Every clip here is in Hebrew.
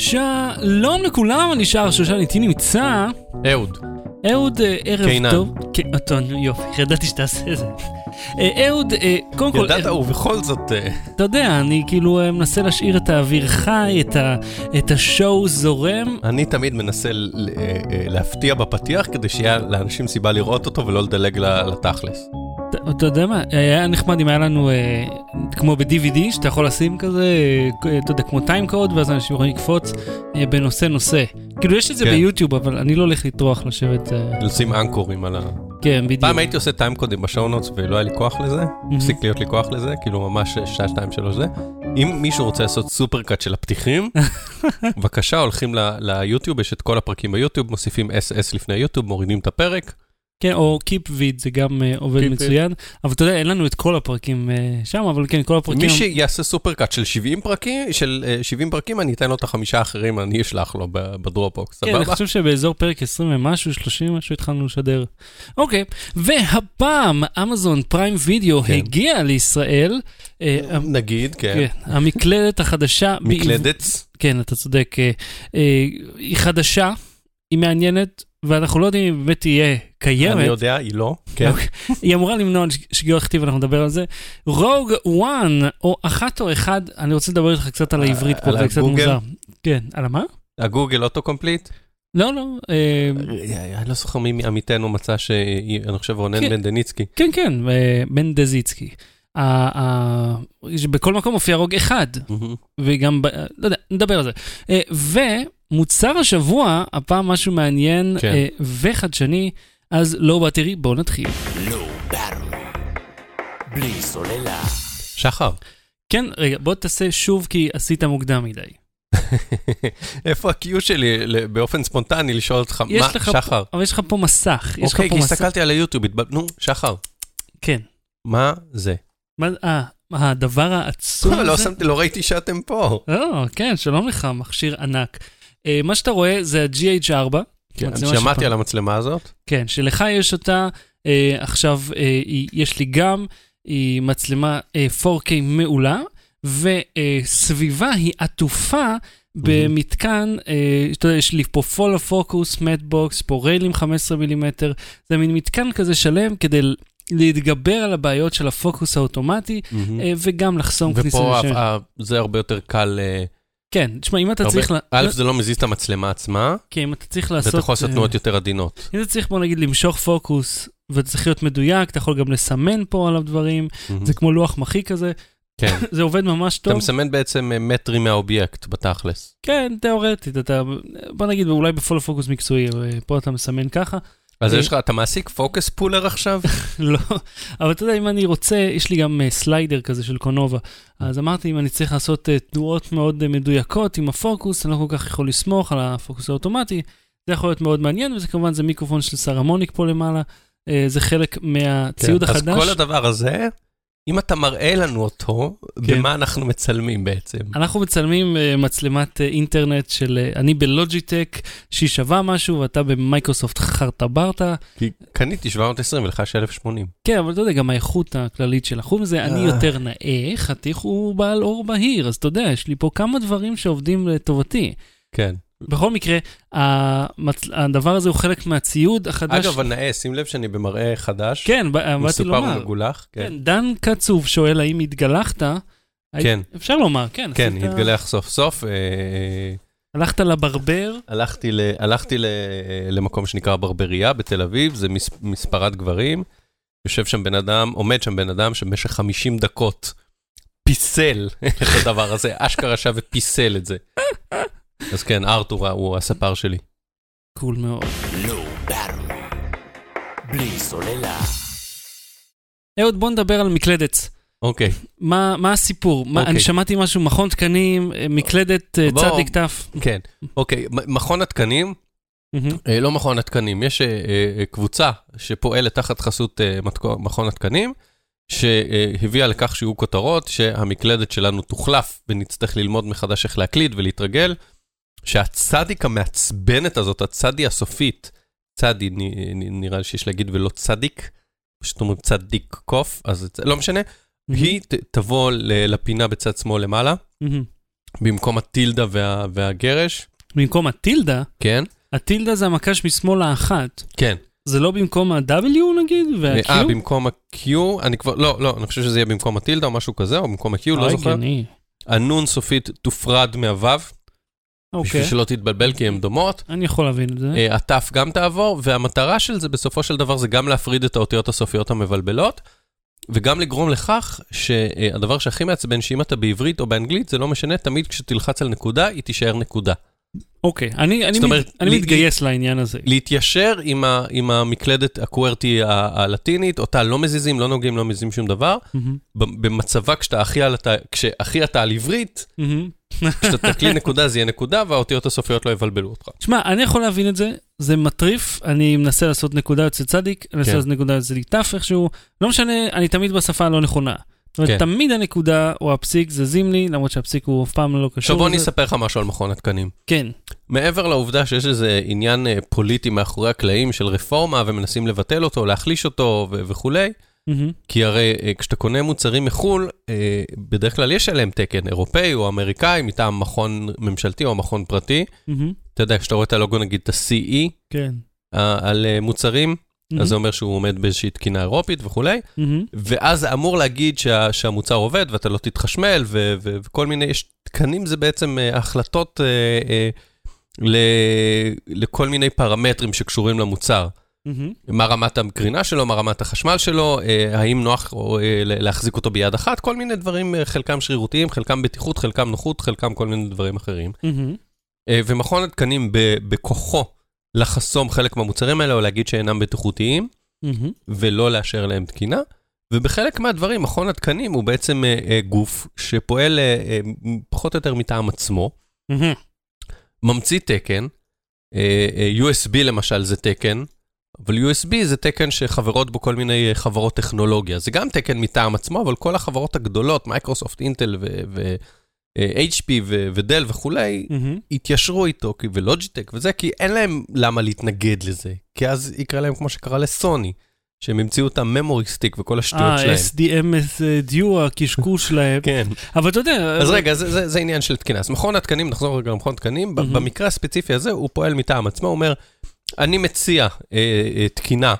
שלום לכולם, אני שר שושן, איתי נמצא אהוד. אהוד, אה, ערב קינן. טוב. כן, טוב, נו, יופי, ידעתי שתעשה את זה. אה, אהוד, אה, קודם כל, ידעת, ובכל זאת, אתה יודע, אני כאילו מנסה להשאיר את האוויר חי, את השואו זורם. אני תמיד מנסה להפתיע בפתיח כדי שיהיה לאנשים סיבה לראות אותו ולא לדלג לתכלס. אתה- יודע מה, היה נחמד אם היה לנו, אה, כמו ב-DVD, שאתה יכול לשים כזה, אה, אתה יודע, כמו טיים קוד, ואז אנשים יכולים לקפוץ אה, בנושא נושא. כאילו, יש את זה כן. ביוטיוב, אבל אני לא הולך לטרוח לשבת, אה, לשים אנקורים על ה... כן, בדיוק. פעם הייתי עושה טיים קודים בשואו נוטס ולא היה לי כוח לזה, הפסיק להיות לי כוח לזה, כאילו ממש שעה, שתיים, שלוש זה. אם מישהו רוצה לעשות סופר קאט של הפתיחים, בבקשה, הולכים ל- ליוטיוב, יש את כל הפרקים ביוטיוב, מוסיפים SS לפני יוטיוב, מורידים את הפרק. כן, או Keep Vid, זה גם אה, עובד Keep. מצוין. אבל אתה יודע, אין לנו את כל הפרקים אה, שם, אבל כן, כל הפרקים... מי שיעשה סופר קאט של 70 פרקים, של אה, 70 פרקים, אני אתן לו את החמישה האחרים, אני אשלח לו בדרופבוקס, כן, אני סבבה? חושב שבאזור פרק 20 ומשהו, 30 משהו התחלנו לשדר. אוקיי, והפעם אמזון פריים וידאו כן. הגיע לישראל. אה, נגיד, כן. כן, המקלדת החדשה. מקלדת. כן, אתה צודק. אה, אה, היא חדשה, היא מעניינת, ואנחנו לא יודעים אם באמת תהיה קיימת. אני יודע, היא לא. כן. אוקיי. היא אמורה למנוע שגיאות כתיב, אנחנו נדבר על זה. רוג 1, או אחת או אחד, אני רוצה לדבר איתך קצת על העברית פה, זה קצת? מוזר. כן, על המה? הגוגל אוטו קומפליט. לא, לא. אה, אני לא זוכר מי מעמיתנו מצא שאני חושב רונן כן. בן דניצקי. כן, כן, אה, בן דזיצקי. ה- ה- בכל מקום מופיע רוג אחד, וגם, לא יודע, נדבר על זה. ומוצר השבוע, הפעם משהו מעניין כן. אה, וחדשני, אז לא באטרי, בואו נתחיל. לא ברור. בלי סוללה. שחר, כן, רגע, בוא תעשה שוב כי עשית מוקדם מדי. איפה ה-Q שלי ל- באופן ספונטני לשאול אותך, יש מה, לך פה- שחר? אבל יש לך פה מסך, יש לך אוקיי, פה כי מסך. הסתכלתי על היוטיוב, התבל- נו, שחר, כן. מה זה? מה, אה, הדבר העצום הזה? לא שמתי, לא ראיתי שאתם פה. או, כן, שלום לך, מכשיר ענק. אה, מה שאתה רואה זה ה-GH4. כן, שמעתי על המצלמה הזאת. כן, שלך יש אותה, אה, עכשיו היא- יש לי גם, היא מצלמה אה, 4K מעולה, וסביבה היא עטופה במתקן, אתה יודע, יש לי פה פולו פוקוס, מטבוקס, פה ריילים 15 מילימטר, זה מין מתקן כזה שלם כדי להתגבר על הבעיות של הפוקוס האוטומטי, אה, וגם לחסום כניסה ופה לשמש. ה- ה- זה הרבה יותר קל, כן, תשמע, אם אתה צריך... א', זה לא מזיז את המצלמה עצמה, כן, אם אתה צריך לעשות... ואתה יכול לעשות אה, תנועות יותר עדינות. אם אתה צריך, בוא נגיד, למשוך פוקוס, ואתה צריך להיות מדויק, אתה יכול גם לסמן פה עליו דברים, זה כמו לוח מחי כזה, כן. זה עובד ממש אתה טוב. מסמן בעצם אה, מטרים מהאובייקט בתכלס. כן, תיאורטית, אתה, בוא נגיד, אולי בפולו פוקוס מקצועי, אה, פה אתה מסמן ככה. אז יש לך, אתה מעסיק פוקוס פולר עכשיו? לא, אבל אתה יודע, אם אני רוצה, יש לי גם אה, slider כזה של קונובה. אז אמרתי, אם אני צריך לעשות אה, תנועות מאוד אה, מדויקות עם הפוקוס, אני לא כל כך יכול לסמוך על הפוקוס האוטומטי. זה יכול להיות מאוד מעניין, וזה כמובן, זה מיקרופון של סאראמוניק פה למעלה. זה חלק מהציוד כן, החדש. אז כל הדבר הזה, אם אתה מראה לנו אותו, כן. במה אנחנו מצלמים בעצם? אנחנו מצלמים אה, מצלמת אה, אינטרנט של, אה, אני בלוג'יטק, שהיא שווה משהו, ואתה במייקרוסופט חרטה ברטה. כי קניתי 720 ולך יש 1080. כן, אבל אתה יודע, גם האיכות הכללית של החום הזה, אני אה. יותר נאה, חתיך הוא בעל אור בהיר, אז אתה יודע, יש לי פה כמה דברים שעובדים לטובתי. כן. בכל מקרה, המצ... הדבר הזה הוא חלק מהציוד החדש. אגב, הנאה, שים לב שאני במראה חדש. כן, באתי מסופר לומר. ומגולח. כן. כן, דן קצוב שואל האם התגלחת. כן. אפשר לומר, כן. כן, עשית- התגלח סוף סוף. אה, הלכת לברבר, הלכתי, ל, הלכתי ל, למקום שנקרא ברבריה בתל אביב, זה מס, מספרת גברים. יושב שם בן אדם, עומד שם בן אדם שבמשך 50 דקות פיסל את הדבר הזה, אשכרה ישב ופיסל את זה. אז כן, ארתור הוא הספר שלי. קול מאוד. לא. בלי סוללה. אהוד, בוא נדבר על מקלדת. אוקיי, מה, מה הסיפור? מה, אוקיי. אני שמעתי משהו, מכון תקנים, אה, מקלדת אה, בוא. צדיק תף. כן. אוקיי, מכון התקנים. אה, לא מכון התקנים, יש אה, אה, קבוצה שפועלת תחת חסות אה, מתקו- מכון התקנים, שהביאה לכך שיהיו כותרות שהמקלדת שלנו תוחלף ונצטרך ללמוד מחדש איך להקליד ולהתרגל, שהצדיק המעצבנת הזאת, הצדי הסופית, צדי נראה לי שיש להגיד ולא צדיק, פשוט אומרים צדיק קוף, אז לא משנה, היא ת- תבוא ל- לפינה בצד שמאל למעלה, מהמם. במקום הטילדה וה, והגרש, במקום הטילדה, כן? הטילדה זה המקש משמאל האחת. כן. זה לא במקום ה-W נגיד? אה, וה-Q? במקום ה-Q, אני כבר, לא, לא, אני חושב שזה יהיה במקום הטילדה או משהו כזה, או במקום ה-Q, לא אה, זוכר. הנון סופית תופרד מהוו, בשביל אוקיי, שלא תתבלבל כי הן דומות. אני יכול להבין את זה. אה, התף גם תעבור, והמטרה של זה בסופו של דבר זה גם להפריד את האותיות הסופיות המבלבלות, וגם לגרום לכך שהדבר שהכי מעצבן, שאם אתה בעברית או באנגלית, זה לא משנה, תמיד כשתלחץ על נקודה, היא תישאר נקודה. אוקיי, אני אני מת- אני לי- מתגייס לעניין הזה. להתיישר עם, ה, עם המקלדת הקוורטי הלטינית, אותה לא מזיזים, לא נוגעים, לא מזיזים שום דבר. ב- במצבה כשאתה הכי על, כשהכי אתה על עברית, מהמם. כשאתה תקליד נקודה זה יהיה נקודה, והאותיות הסופיות לא יבלבלו אותך. שמע, אני יכול להבין את זה, זה מטריף, אני מנסה לעשות נקודה יוצא צדיק, אני מנסה כן. לעשות נקודה יוצא תף איכשהו, לא משנה, אני תמיד בשפה הלא נכונה. זאת אומרת, כן. תמיד הנקודה או הפסיק זזים לי, למרות שהפסיק הוא אף פעם לא קשור עכשיו בוא אני. אספר לך משהו על מכון התקנים. כן, מעבר לעובדה שיש איזה עניין אה, פוליטי מאחורי הקלעים של רפורמה ומנסים לבטל אותו, להחליש אותו ו- וכולי, מהמם, כי הרי אה, כשאתה קונה מוצרים מחו"ל, אה, בדרך כלל יש עליהם תקן אירופאי או אמריקאי מטעם מכון ממשלתי או מכון פרטי. מהמם, אתה יודע, כשאתה רואה את הלוגו נגיד את ה-CE כן. על מוצרים, אז זה אומר שהוא עומד באיזושהי תקינה אירופית וכולי, ואז זה אמור להגיד שה, שהמוצר עובד ואתה לא תתחשמל ו, ו, וכל מיני, יש תקנים זה בעצם אה, החלטות אה, אה, ל, לכל מיני פרמטרים שקשורים למוצר. מהמם, מה רמת הקרינה שלו, מה רמת החשמל שלו, אה, האם נוח או, אה, ל- להחזיק אותו ביד אחת, כל מיני דברים, אה, חלקם שרירותיים, חלקם בטיחות, חלקם נוחות, חלקם כל מיני דברים אחרים. מהמם, אה, ומכון התקנים ב- בכוחו לחסום חלק מהמוצרים האלה או להגיד שאינם בטיחותיים, ולא לאשר להם תקינה. ובחלק מהדברים, מכון התקנים הוא בעצם אה, אה, גוף שפועל אה, אה, פחות או יותר מטעם עצמו, מהמם. ממציא תקן, אה, אה, USB למשל זה תקן, אבל USB זה תקן שחברות בו כל מיני אה, חברות טכנולוגיה. זה גם תקן מטעם עצמו, אבל כל החברות הגדולות, מייקרוסופט, אינטל ו-HP ודל וכולי. התיישרו איתו, ולוג'יטק וזה, כי אין להם למה להתנגד לזה. כי אז יקרה להם כמו שקרה לסוני, שהם המציאו את הממורי סטיק וכל השטויות אה, שלהם. SDMS דיו, הקשקוש שלהם. כן. אבל אתה יודע... אז רגע, זה, זה, זה עניין של תקינה. אז מכון התקנים, נחזור רגע למכון התקנים. במקרה הספציפי הזה הוא פועל מטעם עצמו, הוא אומר, אני מציע אה, אה, תקינה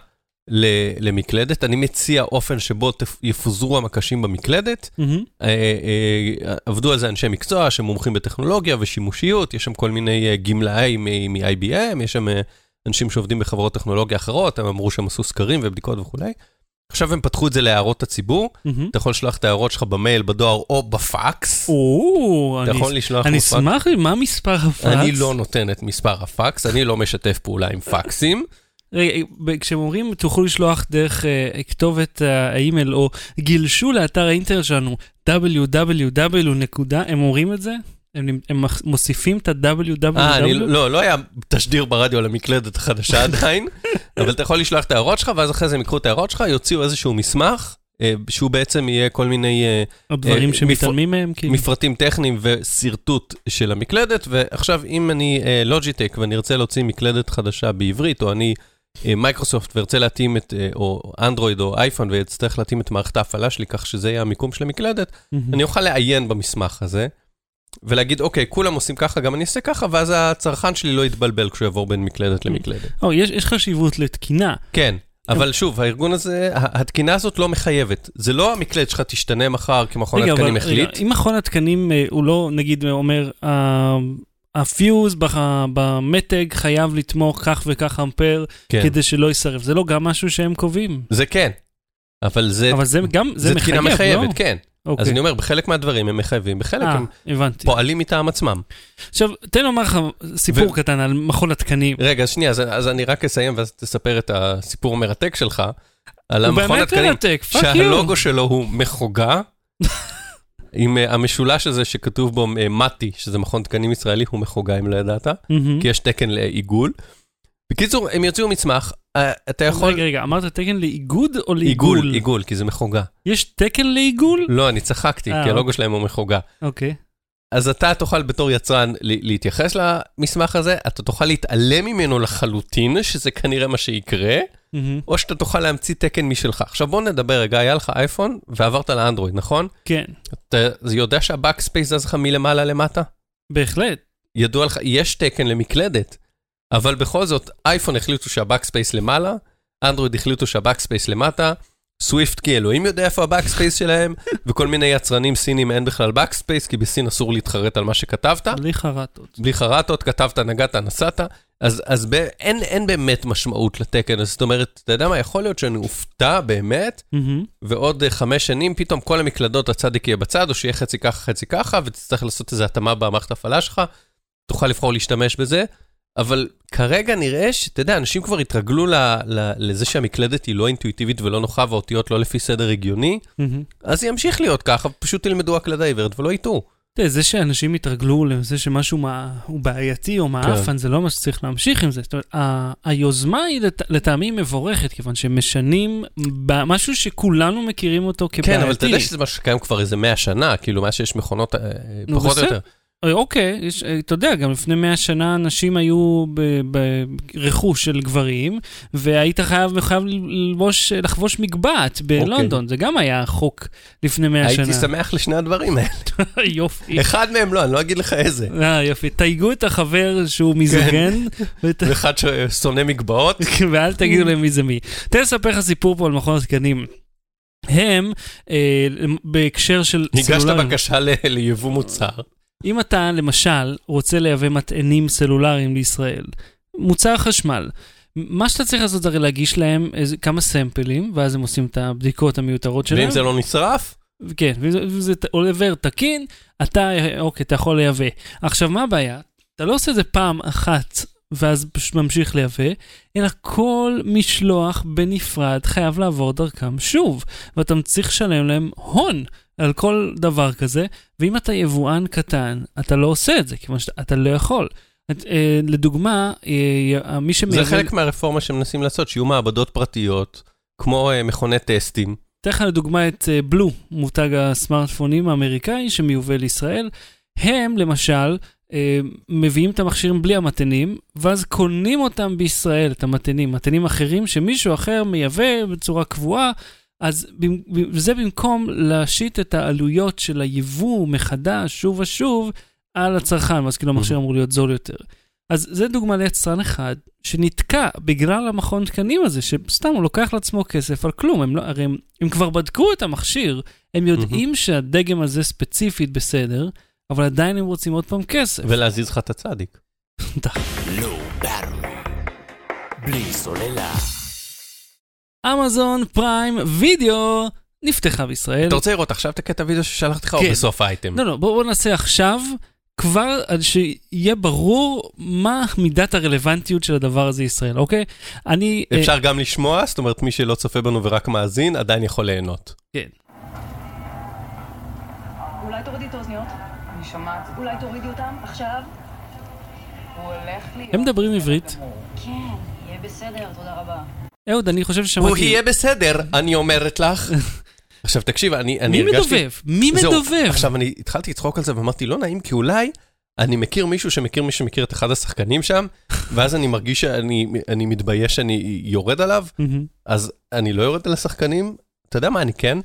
למקלדת, אני מציע אופן שבו יפוזרו המקשים במקלדת. מהמם, אה, אה, עבדו על זה אנשי מקצוע שמומחים בטכנולוגיה ושימושיות, יש שם כל מיני אה, גמלאי מ-IBM, יש שם אה, אנשים שעובדים בחברות טכנולוגיה אחרות, הם אמרו שהם עשו סקרים ובדיקות וכולי. עכשיו הם פתחו את זה להערות הציבור, מהמם. אתה יכול לשלוח את ההערות שלך במייל, בדואר או בפקס. או, אתה אני- יכול לשלוח אני. אשמח, מה מספר הפקס? אני לא נותן את מספר הפקס, אני לא משתף פעולה עם פקסים. רגע, כשהם אומרים תוכלו לשלוח דרך אה, כתובת אה, האימייל או גילשו לאתר האינטרנט שלנו www נקודה, הם אומרים את זה? הם, הם מוסיפים את ה-www? אה, אני לא, לא היה תשדיר ברדיו על המקלדת החדשה עדיין, אבל אתה יכול לשלוח את ההערות שלך, ואז אחרי זה הם יקחו את ההערות שלך, יוציאו איזשהו מסמך, אה, שהוא בעצם יהיה כל מיני הדברים אה, שמתעלמים מהם? כאילו? מפרטים טכניים ושרטוט של המקלדת, ועכשיו אם אני לוג'יטק ואני ארצה להוציא מקלדת חדשה בעברית, או אני מייקרוסופט וארצה להתאים את, אה, או אנדרואיד או אייפון ואצטרך להתאים את מערכת ההפעלה שלי כך שזה יהיה המיקום של המקלדת, מהמם. אני אוכל לעיין במסמך הזה, ולהגיד, אוקיי, כולם עושים ככה, גם אני אעשה ככה, ואז הצרכן שלי לא יתבלבל כשהוא יעבור בין מקלדת למקלדת. או, יש יש חשיבות לתקינה. כן, אבל שוב, הארגון הזה, התקינה הזאת לא מחייבת. זה לא המקלדת שלך תשתנה מחר כי מכון התקנים אבל- רגע, החליט. אם מכון התקנים אה, הוא לא, נגיד, אומר, אה, הפיוז במתג חייב לתמוך כך וכך אמפר כן, כדי שלא יישרף, זה לא גם משהו שהם קובעים. זה כן. אבל זה, אבל זה גם, זה זה מחייב, תקינה לא? מחייבת, כן. אוקיי. אז אני אומר, בחלק מהדברים הם מחייבים, בחלק אה, הם הבנתי. פועלים מטעם עצמם. עכשיו, תן לומר לך סיפור ו- קטן על מכון התקנים. רגע, שנייה, אז, אז אני רק אסיים ואז תספר את הסיפור המרתק שלך, על הוא המכון באמת התקנים, מרתק, fuck you. שהלוגו שלו הוא מחוגה, עם uh, המשולש הזה שכתוב בו uh, מתי, שזה מכון תקנים ישראלי, הוא מחוגה אם לא ידעת, מהמם. כי יש תקן לעיגול. בקיצור, הם יוציאו מסמך, uh, אתה יכול... רגע, רגע, אמרת תקן לעיגוד או לעיגול? עיגול, עיגול, כי זה מחוגה. יש תקן לעיגול? לא, אני צחקתי, אה, כי הלוגו שלהם הוא מחוגה. אוקיי. אז אתה תוכל בתור יצרן להתייחס למסמך הזה, אתה תוכל להתעלם ממנו לחלוטין, שזה כנראה מה שיקרה, מהמם. או שאתה תוכל להמציא תקן משלך. עכשיו בוא נדבר רגע, היה לך אייפון ועברת לאנדרואיד, נכון? כן. אתה יודע שה backspace זז לך מלמעלה למטה? בהחלט. ידוע לך, יש תקן למקלדת, אבל בכל זאת, אייפון החליטו שה backspace למעלה, אנדרואיד החליטו שה backspace למטה, SwiftKey אלוהים יודע איפה ה backspace שלהם, וכל מיני יצרנים סינים אין בכלל backspace, כי בסין אסור להתחרט על מה שכתבת. בלי חרטות. בלי חרטות, כתבת, נגעת, נסעת, אז, אז ב, אין, אין באמת משמעות לתקן, אז זאת אומרת, אתה יודע מה, יכול להיות שאני אופתע באמת, מהמם. ועוד אה, חמש שנים פתאום כל המקלדות הצ'דיק יהיה בצד, או שיהיה חצי ככה, חצי ככה, ותצטרך לעשות איזו התאמה במערכת ההפעלה שלך, תוכל לבחור להשתמש בזה, אבל כרגע נראה שאתה יודע, אנשים כבר התרגלו ל, ל, לזה שהמקלדת היא לא אינטואיטיבית ולא נוחה, והאותיות לא לפי סדר הגיוני, מהמם. אז ימשיך להיות ככה, פשוט תלמדו הקלדה עיוורת ולא יטעו. תראה, זה שאנשים יתרגלו לזה שמשהו מה, הוא בעייתי או מעפן, זה לא מה שצריך להמשיך עם זה. זאת אומרת, ה- היוזמה היא לט- לטעמי מבורכת, כיוון שהם משנים ב- משהו שכולנו מכירים אותו כבעייתי. כן, אבל אתה יודע שזה משהו שקיים כבר איזה 100 שנה, כאילו, מאז שיש מכונות, אה, פחות או. יותר. אה, אוקיי, יש, אה, אתה יודע, גם לפני 100 שנה אנשים היו ברכוש של גברים, והיית חייב, חייב ללבוש, לחבוש מגבעת בלונדון, זה גם היה חוק לפני 100 שנה. הייתי שמח לשני הדברים האלה. יופי. אחד מהם לא, אני לא אגיד לך איזה. אה, יופי. תייגו את החבר שהוא מיזוגן, ואת- ואחד ששונא מגבעות. ואל תגידו להם מי זה מי. תן לי לספר לך סיפור פה על מכון התקנים. הם, אה, בהקשר של סלולריים, בקשה ל- ליבוא מוצר. אם אתה למשל רוצה לייבא מטענים סלולריים לישראל, מוצר חשמל, מה שאתה צריך לעשות זה הרי להגיש להם איזה, כמה סמפלים, ואז הם עושים את הבדיקות המיותרות שלהם. ואם זה לא נשרף, כן, וזה זה עובר תקין, אתה, אוקיי, אתה יכול לייבא. עכשיו, מה הבעיה? אתה לא עושה את זה פעם אחת, ואז פשוט ממשיך לייבא, אלא כל משלוח בנפרד חייב לעבור דרכם שוב, ואתה צריך לשלם להם הון על כל דבר כזה, ואם אתה יבואן קטן, אתה לא עושה את זה, כיוון שאתה לא יכול. את, אה, לדוגמה, אה, מי שמייבא... זה חלק מהרפורמה שמנסים לעשות, שיהיו מעבדות פרטיות, כמו אה, מכוני טסטים. אתן לך לדוגמה את אה, בלו, מותג הסמארטפונים האמריקאי שמיובא לישראל. הם, למשל, אה, מביאים את המכשירים בלי המתנים, ואז קונים אותם בישראל, את המתנים, מתנים אחרים שמישהו אחר מייבא בצורה קבועה, אז זה במקום להשית את העלויות של היבוא מחדש, שוב ושוב, על הצרכן, ואז כאילו המכשיר אמור להיות זול יותר. אז זה דוגמה ליצרן אחד שנתקע בגלל המכון תקנים הזה, שסתם הוא לוקח לעצמו כסף על כלום, הם, לא, הרי הם, הם כבר בדקו את המכשיר, הם יודעים שהדגם הזה ספציפית בסדר, אבל עדיין הם רוצים עוד פעם כסף. ולהזיז לך את הצדיק. בלי סוללה. אמזון פריים וידאו נפתחה בישראל. אתה רוצה לראות עכשיו את הקטע וידאו ששלחתי לך, או כן. בסוף האייטם? לא, לא, בואו בוא נעשה עכשיו, כבר עד שיהיה ברור מה מידת הרלוונטיות של הדבר הזה ישראל, אוקיי? אני... אה, אפשר גם לשמוע, זאת אומרת, מי שלא צופה בנו ורק מאזין, עדיין יכול ליהנות. כן. אולי תורידי את האוזניות? אני שומעת. אולי תורידי אותם עכשיו? הוא הולך להיות... הם מדברים עברית. כן, יהיה בסדר, תודה רבה. אהוד, אני חושב ששמעתי... הוא יהיה בסדר, אני אומרת לך. עכשיו תקשיב, אני אני מי הרגשתי... מדובב? מי מדובב? עכשיו אני התחלתי לצחוק על זה ואמרתי, לא נעים, כי אולי אני מכיר מישהו שמכיר מי שמכיר את אחד השחקנים שם, ואז אני מרגיש שאני אני מתבייש שאני יורד עליו. אז אני לא יורד על השחקנים. אתה יודע מה, אני כן?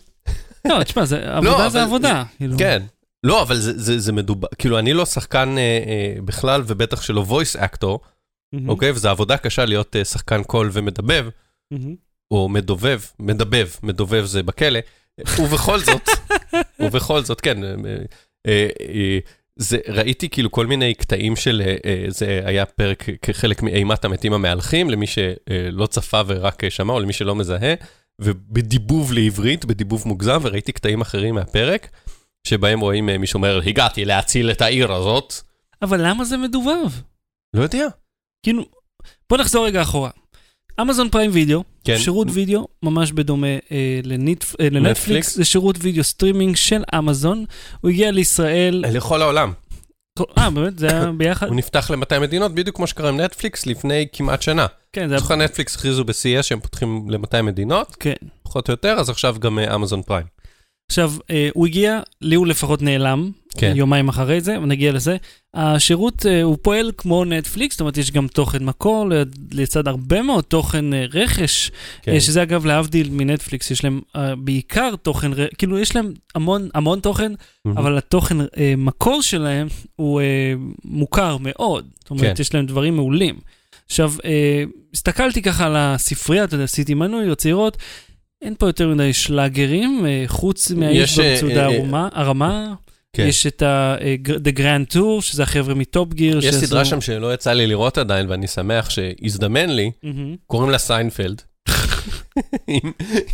לא, תשמע, זה- עבודה זה אבל- עבודה. כאילו. כן. לא, אבל זה, זה, זה מדובר, כאילו אני לא שחקן אה, אה, בכלל, ובטח שלא voice actor. אוקיי? וזו עבודה קשה להיות אה, שחקן קול ומדבב. או מדובב, מדבב, מדובב זה בכלא, ובכל זאת, ובכל זאת, כן, אה, אה, אה, זה, ראיתי כאילו כל מיני קטעים של, זה היה פרק כחלק מאימת המתים המהלכים, למי שלא צפה ורק שמע, או למי שלא מזהה, ובדיבוב לעברית, בדיבוב מוגזם, וראיתי קטעים אחרים מהפרק, שבהם רואים אה, מישהו אומר, הגעתי להציל את העיר הזאת. אבל למה זה מדובב? לא יודע. כאילו, בוא נחזור רגע אחורה. אמזון Prime Video, כן. שירות וידאו ממש בדומה אה, לניט- אה, נטפליקס. לנטפליקס, זה שירות וידאו סטרימינג של אמזון, הוא הגיע לישראל, לכל העולם. אה באמת זה היה ביחד, הוא נפתח ל-200 מדינות, בדיוק כמו שקרה עם נטפליקס לפני כמעט שנה. כן זה היה, זוכר נטפליקס הכריזו ב-CS שהם פותחים ל-200 מדינות, כן, פחות או יותר, אז עכשיו גם אה, אמזון פריים. עכשיו, אה, הוא הגיע, לי הוא לפחות נעלם, כן. יומיים אחרי זה, ונגיע לזה. השירות, אה, הוא פועל כמו נטפליקס, זאת אומרת, יש גם תוכן מקור, לצד- הרבה מאוד תוכן אה, רכש, כן. שזה אגב, להבדיל מנטפליקס, יש להם בעיקר תוכן, כאילו, יש להם המון, המון תוכן, מהמם. אבל התוכן מקור שלהם הוא מוכר מאוד. זאת אומרת, כן. יש להם דברים מעולים. עכשיו, הסתכלתי ככה על הספרייה, אתה יודע, עשיתי מנוי, אוקיי, ראיתי, אין פה יותר מדי שלאגרים, אה, חוץ מהאיש, אה, במצודה אה, הרמה, הרמה. כן. יש את ה- אה, The Grand Tour, שזה החבר'ה מ Top Gear. יש סדרה שם שלא יצא לי לראות עדיין, ואני שמח שהזדמן לי, קוראים לה סיינפלד. אם,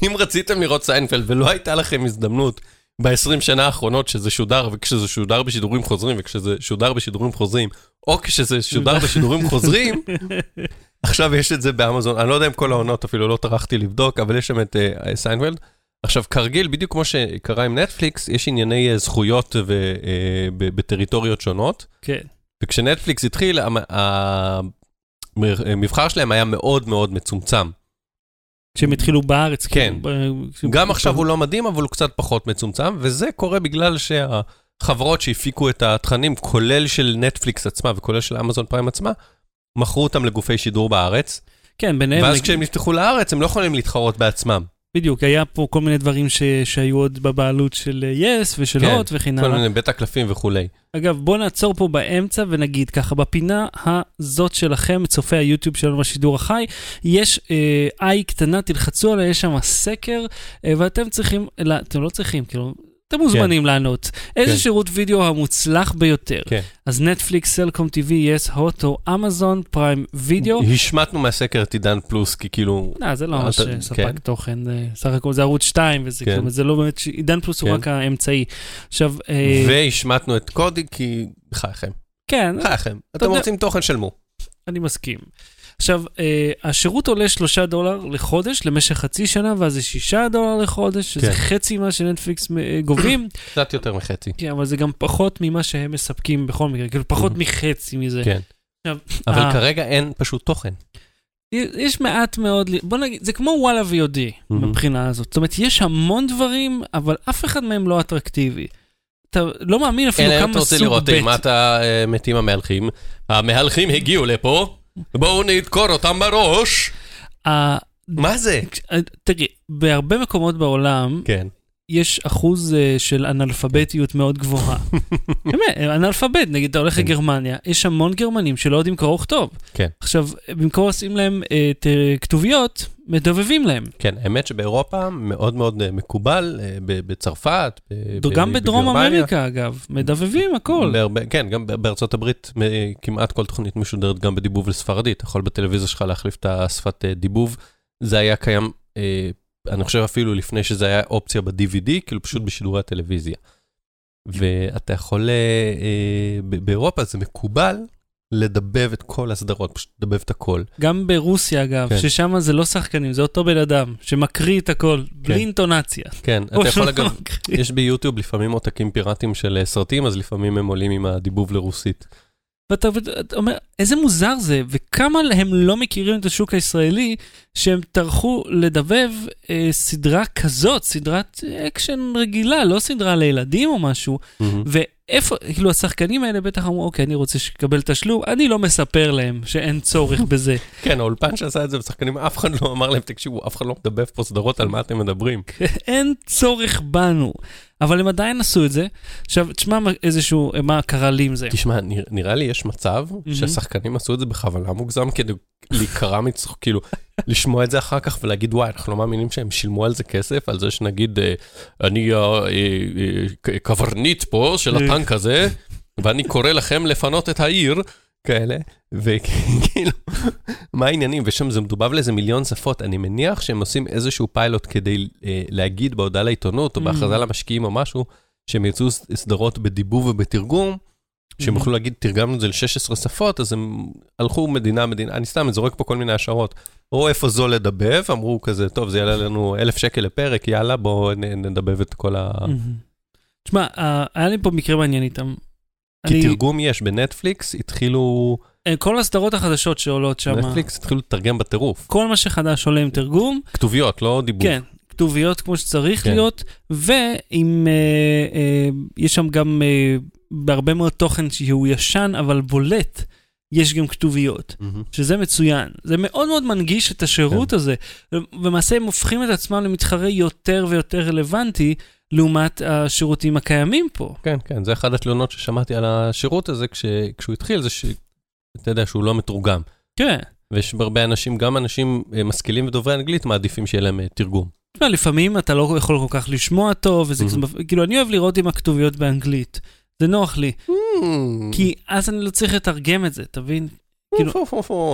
אם רציתם לראות סיינפלד ולא הייתה לכם הזדמנות ב-20 שנה האחרונות שזה שודר, וכשזה שודר בשידורים חוזרים, וכשזה שודר בשידורים חוזרים, או כשזה שודר בשידורים חוזרים, עכשיו יש את זה באמזון, אני לא יודע אם כל העונות, אפילו לא טרחתי לבדוק, אבל יש שם את uh, סיינפלד. עכשיו, כרגיל, בדיוק כמו שקרה עם נטפליקס, יש ענייני uh, זכויות ו, uh, ב- בטריטוריות שונות. כן. וכשנטפליקס התחיל, המ- המבחר שלהם היה מאוד מאוד מצומצם. כשהם התחילו בארץ. כן. ב- גם עכשיו הוא לא מדהים, אבל הוא קצת פחות מצומצם, וזה קורה בגלל שהחברות שהפיקו את התכנים, כולל של נטפליקס עצמה וכולל של אמזון פריים עצמה, מכרו אותם לגופי שידור בארץ, כן, ביניהם, ואז נגיד- כשהם נפתחו לארץ, הם לא יכולים להתחרות בעצמם. בדיוק, היה פה כל מיני דברים ש- שהיו עוד בבעלות של יס ושל כן, הוט וכן כל הלאה. מיני בית הקלפים וכולי. אגב, בואו נעצור פה באמצע ונגיד ככה, בפינה הזאת שלכם, צופי היוטיוב שלנו בשידור החי, יש אה, איי קטנה, תלחצו עליה, יש שם סקר, אה, ואתם צריכים, לא, אתם לא צריכים, כאילו, אתם מוזמנים לענות. איזה כן. שירות וידאו המוצלח ביותר? כן. אז נטפליקס, סלקום TV, יס, הוט או אמזון פריים וידאו. השמטנו מהסקר את עידן פלוס, כי כאילו... לא, זה לא אתה- ממש כן. ספק תוכן, זה סך הכל זה ערוץ 2, וזה כן. כאילו, זה לא באמת, עידן פלוס הוא כן. רק האמצעי. עכשיו, אה, והשמטנו את קודי, כי... בחייכם, כן, בחייכם. אתם רוצים תוכן שלמו. אני מסכים. עכשיו, אה, השירות עולה 3 דולר לחודש למשך חצי שנה, ואז זה 6 דולר לחודש, שזה כן. חצי ממה שנטפליקס אה, גובים, קצת יותר מחצי. כן, אבל זה גם פחות ממה שהם מספקים בכל מקרה, כאילו פחות מחצי מזה. כן. עכשיו, אבל אה, כרגע אין פשוט תוכן. יש מעט מאוד, בוא נגיד, זה כמו וואלה VOD מהמם. מבחינה הזאת. זאת אומרת, יש המון דברים, אבל אף אחד מהם לא אטרקטיבי. אתה לא מאמין אפילו אלא כמה רוצה סוג לראות ב'. אם אתה אה, מת עם המהלכים. המהלכים הגיעו לפה, בואו נדקור אותם בראש. מה זה? אה, תראי, בהרבה מקומות בעולם, כן. יש אחוז אה, של אנאלפביתיות מאוד גבוהה. באמת, אנאלפבית, נגיד אתה הולך כן. לגרמניה, יש המון גרמנים שלא יודעים קרוא וכתוב. כן. עכשיו, במקום לשים להם אה, ת- כתוביות, מדובבים להם. כן, האמת שבאירופה מאוד מאוד אה, מקובל, אה, בצרפת, ב- ב- גם בדרום בגרמניה. אמריקה, אגב, מדובבים הכל. בהרבה, כן, גם בארצות הברית אה, כמעט כל תוכנית משודרת גם בדיבוב לספרדית. אתה יכול בטלוויזיה שלך להחליף את השפת אה, דיבוב. זה היה קיים, אה, אני חושב אפילו לפני שזה היה אופציה ב-DVD, כאילו פשוט בשידורי הטלוויזיה. ואתה יכול, אה, באירופה זה מקובל לדבב את כל הסדרות, פשוט לדבב את הכל. גם ברוסיה, אגב, כן. ששם זה לא שחקנים, זה אותו בן אדם שמקריא את הכל, בלי אינטונציה. כן, אתה יכול שהוא אגב. יש ביוטיוב לפעמים עותקים פיראטיים של אה, סרטים, אז לפעמים הם עולים עם הדיבוב לרוסית. ואתה אומר, איזה מוזר זה, וכמה הם לא מכירים את השוק הישראלי, שהם טרחו לדבב אה, סדרה כזאת, סדרת אקשן רגילה, לא סדרה לילדים או משהו, מהמם. ואיפה, כאילו השחקנים האלה בטח אמרו, אוקיי, אני רוצה לקבל תשלום, אני לא מספר להם שאין צורך בזה. כן, האולפן שעשה את זה בשחקנים, אף אחד לא אמר להם, תקשיבו, אף אחד לא מדבב פה סדרות, על מה אתם מדברים? אין צורך בנו. אבל הם עדיין עשו את זה. עכשיו, תשמע איזשהו, מה קרה לי עם זה. תשמע, נרא- נראה לי יש מצב שהשחקנים עשו את זה בכוונה מוגזם כדי להיקרע מצחוק, כאילו, לשמוע את זה אחר כך ולהגיד, וואי, אנחנו לא מאמינים שהם שילמו על זה כסף, על זה שנגיד, אה, אני הקברניט פה של הטנק הזה, ואני קורא לכם לפנות את העיר, כאלה, וכאילו, מה העניינים? ושם זה מדובב לאיזה מיליון שפות, אני מניח שהם עושים איזשהו פיילוט כדי אה, להגיד בהודעה לעיתונות, או בהכרזה למשקיעים או משהו, שהם יצאו סדרות בדיבוב ובתרגום, שהם יוכלו להגיד, תרגמנו את זה ל-16 שפות, אז הם הלכו מדינה, מדינה, אני סתם זורק פה כל מיני השערות. ראו איפה זול לדבב, אמרו כזה, טוב, זה יעלה לנו אלף שקל לפרק, יאללה, בואו נדבב את כל ה... מהמם. תשמע, אה, היה לי פה מקרה מעניין איתם. כי אני- תרגום יש, בנטפליקס התחילו, אה, כל הסדרות החדשות שעולות שם, נטפליקס התחילו לתרגם בטירוף. כל מה שחדש עולה עם תרגום, כתוביות, לא דיבוב. כן, כתוביות כמו שצריך כן. להיות, ועם, אה, אה, יש שם גם אה, בהרבה מאוד תוכן שהוא ישן אבל בולט, יש גם כתוביות. מהמם. שזה מצוין. זה מאוד מאוד מנגיש את השירות כן. הזה. למעשה הם הופכים את עצמם למתחרה יותר ויותר רלוונטי לעומת השירותים הקיימים פה. כן, כן, זה אחת התלונות ששמעתי על השירות הזה כש, כשהוא התחיל, זה שאתה יודע שהוא לא מתורגם. כן. ויש הרבה אנשים, גם אנשים אה, משכילים ודוברי אנגלית, מעדיפים שיהיה להם אה, תרגום. תשמע, לפעמים אתה לא יכול כל כך לשמוע טוב, וזה Mhm. כזה- כאילו, אני אוהב לראות עם הכתוביות באנגלית. זה נוח לי, Mm. כי אז אני לא צריך לתרגם את זה, תבין? כאילו-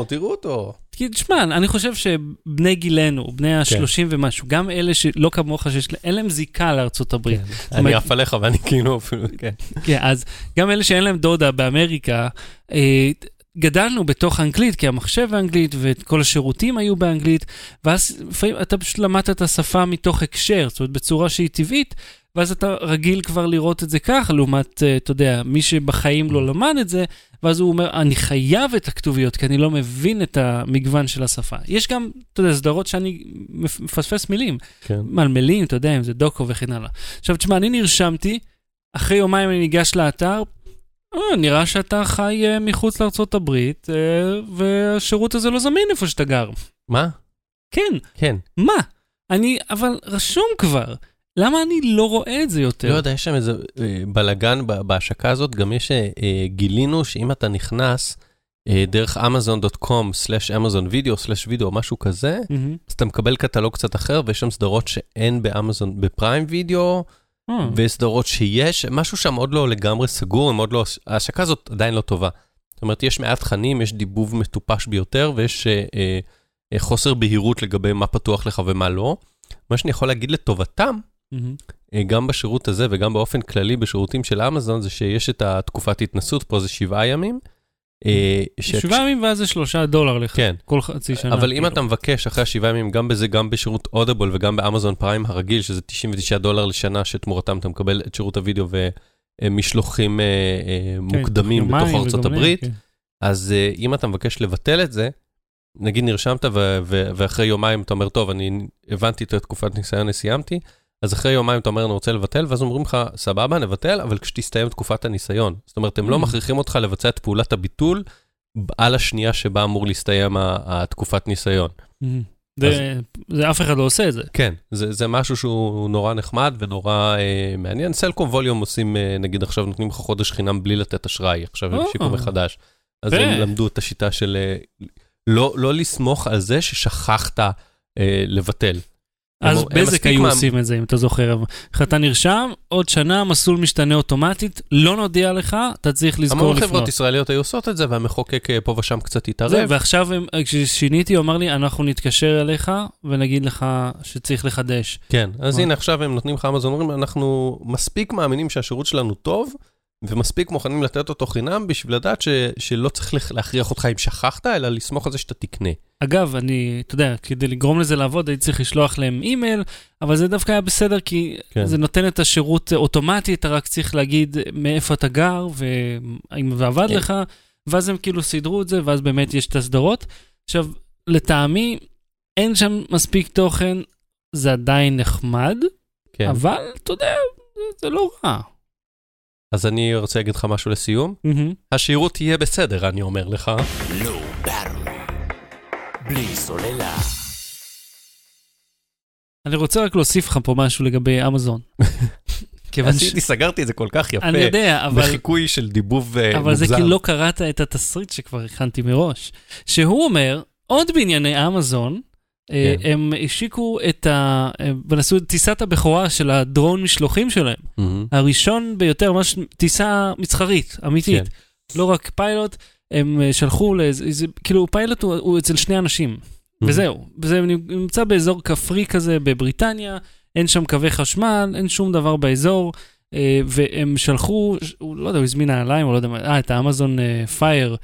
תראו אותו. כי תשמע, אני חושב שבני גילנו, בני כן. ה-30 ומשהו, גם אלה שלא כמוך, שיש להם, אין להם זיקה לארצות הברית. אני אומרת- עף עליך ואני כאילו אפילו, כן. כן, אז גם אלה שאין להם דודה באמריקה, אה, גדלנו בתוך האנגלית, כי המחשב באנגלית וכל השירותים היו באנגלית, ואז לפעמים אתה פשוט למדת את השפה מתוך הקשר, זאת אומרת בצורה שהיא טבעית, ואז אתה רגיל כבר לראות את זה ככה, לעומת, אה, אתה יודע, מי שבחיים לא למד את זה, ואז הוא אומר, אני חייב את הכתוביות, כי אני לא מבין את המגוון של השפה. יש גם, אתה יודע, סדרות שאני מפ- מפספס מילים. כן. מלמלים, אתה יודע, אם זה דוקו וכן הלאה. עכשיו, תשמע, אני נרשמתי, אחרי יומיים אני ניגש לאתר, נראה שאתה חי אה, מחוץ לארצות הברית, אה, והשירות הזה לא זמין איפה שאתה גר. מה? כן, כן. מה? אני, אבל רשום כבר. למה אני לא רואה את זה יותר? לא יודע, יש שם איזה אה, בלאגן ב- בהשקה הזאת, גם יש, אה, אה, גילינו שאם אתה נכנס אה, דרך amazon.com/amazon video/video, משהו כזה, מהמם. אז אתה מקבל קטלוג קצת אחר, ויש שם סדרות שאין באמזון, בפריים וידאו, אה, ויש סדרות שיש, משהו שם עוד לא לגמרי סגור, הם עוד לא, ההשקה הזאת עדיין לא טובה. זאת אומרת, יש מעט תכנים, יש דיבוב מטופש ביותר, ויש אה, אה, חוסר בהירות לגבי מה פתוח לך ומה לא. מה שאני יכול להגיד לטובתם, מהמם. אה, גם בשירות הזה וגם באופן כללי בשירותים של אמזון, זה שיש את התקופת התנסות, פה זה שבעה ימים. אה, שבעה ימים ואז זה שלושה דולר לך. כן. כל חצי שנה. אבל אם כאילו. אתה מבקש אחרי השבעה ימים, גם בזה, גם בשירות אודיבול וגם באמזון פריים הרגיל, שזה 99 דולר לשנה, שתמורתם אתה מקבל את שירות הוידאו ומשלוחים אה, אה, כן, מוקדמים בתוך ארצות הברית, כן. אז אם אתה מבקש לבטל את זה, נגיד נרשמת ואחרי יומיים אתה אומר, טוב, אני הבנתי את תקופת ניסיון, אני סיימתי, אז אחרי יומיים אתה אומר, אני רוצה לבטל, ואז אומרים לך, סבבה, נבטל, אבל כשתסתיים תקופת הניסיון. זאת אומרת, הם לא Mm. מכריחים אותך לבצע את פעולת הביטול על השנייה שבה אמור להסתיים התקופת ניסיון. מהמם. זה- זה אף אחד לא עושה את זה. כן, זה, זה משהו שהוא נורא נחמד ונורא אה, מעניין. סלקום ווליום עושים, אה, נגיד עכשיו נותנים לך חודש חינם בלי לתת אשראי, עכשיו הם אה. השיקו מחדש. אז יפה. הם למדו את השיטה של אה, לא, לא לסמוך על זה ששכחת אה, לבטל. אז בזק היו מה- עושים את זה, אם אתה זוכר. איך אתה נרשם, עוד שנה המסלול משתנה אוטומטית, לא נודיע לך, אתה צריך לזכור המון לפנות. חברות ישראליות היו עושות את זה, והמחוקק אה, פה ושם קצת התערב. ועכשיו הם- כששיניתי, הוא אמר לי, אנחנו נתקשר אליך ונגיד לך שצריך לחדש. כן, אז מה? הנה עכשיו הם נותנים לך אמזון, אומרים, אנחנו מספיק מאמינים שהשירות שלנו טוב, ומספיק מוכנים לתת אותו חינם בשביל לדעת ש, שלא צריך להכריח אותך אם שכחת, אלא לסמוך על זה שאתה תקנה. אגב, אני, אתה יודע, כדי לגרום לזה לעבוד, הייתי צריך לשלוח להם אימייל, אבל זה דווקא היה בסדר, כי כן. זה נותן את השירות אוטומטי, אתה רק צריך להגיד מאיפה אתה גר, והאם זה עבד כן. לך, ואז הם כאילו סידרו את זה, ואז באמת יש את הסדרות. עכשיו, לטעמי, אין שם מספיק תוכן, זה עדיין נחמד, כן. אבל אתה יודע, זה, זה לא רע. אז אני רוצה להגיד לך משהו לסיום. השירות יהיה בסדר, אני אומר לך. Battery. בלי סוללה. אני רוצה רק להוסיף לך פה משהו לגבי אמזון. כיוון ש... עשיתי, סגרתי את זה כל כך יפה. אני יודע, אבל... בחיקוי של דיבוב אה, אבל זה מוגזם. כי לא קראת את התסריט שכבר הכנתי מראש. שהוא אומר, עוד בענייני אמזון, כן. הם השיקו את ה... אה, ונסו את טיסת הבכורה של הדרון משלוחים שלהם. מהמם. הראשון ביותר, ממש טיסה מסחרית, אמיתית. כן. לא רק פיילוט, הם אה, שלחו לאיזה... איזה- כאילו פיילוט הוא, הוא אצל שני אנשים. וזהו. וזה נמצא באזור כפרי כזה בבריטניה, אין שם קווי חשמל, אין שום דבר באזור. אה, והם שלחו, הוא לא יודע, הוא הזמין נעליים, או לא יודע מה, אה, את האמזון פייר.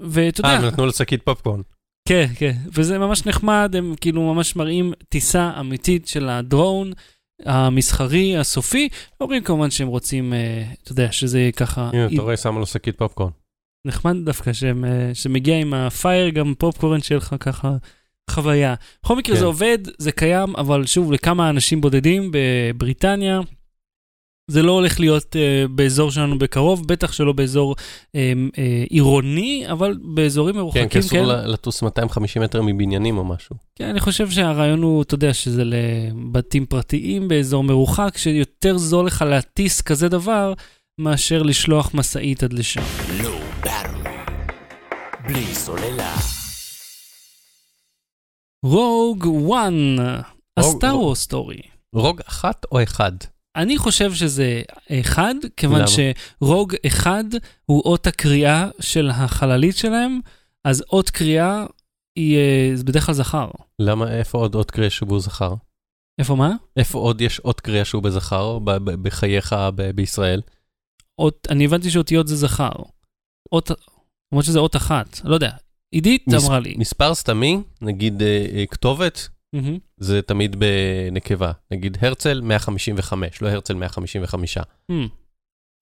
ואתה אה, יודע, הם נתנו לו שקית פופקורן. כן, כן, וזה ממש נחמד, הם כאילו ממש מראים טיסה אמיתית של הדרון המסחרי, הסופי. אומרים כמובן שהם רוצים, אה, אתה יודע, שזה יהיה ככה הנה, אתה רואה, שמה לו שקית פופקורן. נחמד דווקא, שהם, אה, שמגיע עם הפייר, גם פופקורן שלך ככה חוויה. בכל מקרה כן. זה עובד, זה קיים, אבל שוב, לכמה אנשים בודדים בבריטניה, זה לא הולך להיות uh, באזור שלנו בקרוב, בטח שלא באזור uh, uh, עירוני, אבל באזורים כן, מרוחקים כי אסור. ל- לטוס 250 מטר מבניינים או משהו. כן, אני חושב שהרעיון הוא, אתה יודע, שזה לבתים פרטיים באזור מרוחק, שיותר זול לך להטיס כזה דבר, מאשר לשלוח משאית עד לשם. באטרי. בלי סוללה. רוג 1, הסטאר רוג- וורס סטורי. רוג אחת או אחד? אני חושב שזה אחד, כיוון למה? שרוג אחד הוא אות הקריאה של החללית שלהם, אז אות קריאה היא אה, בדרך כלל זכר. למה, איפה עוד אות קריאה שהוא זכר? איפה מה? איפה עוד יש אות קריאה שהוא בזכר ב- ב- בחייך ב- בישראל? אות, אני הבנתי שאותיות זה זכר. אות, למרות שזה אות אחת, לא יודע. עידית מס- אמרה לי. מספר סתמי, נגיד אה, אה, כתובת. זה תמיד בנקבה. נגיד הרצל 155, לא הרצל 155. Hmm.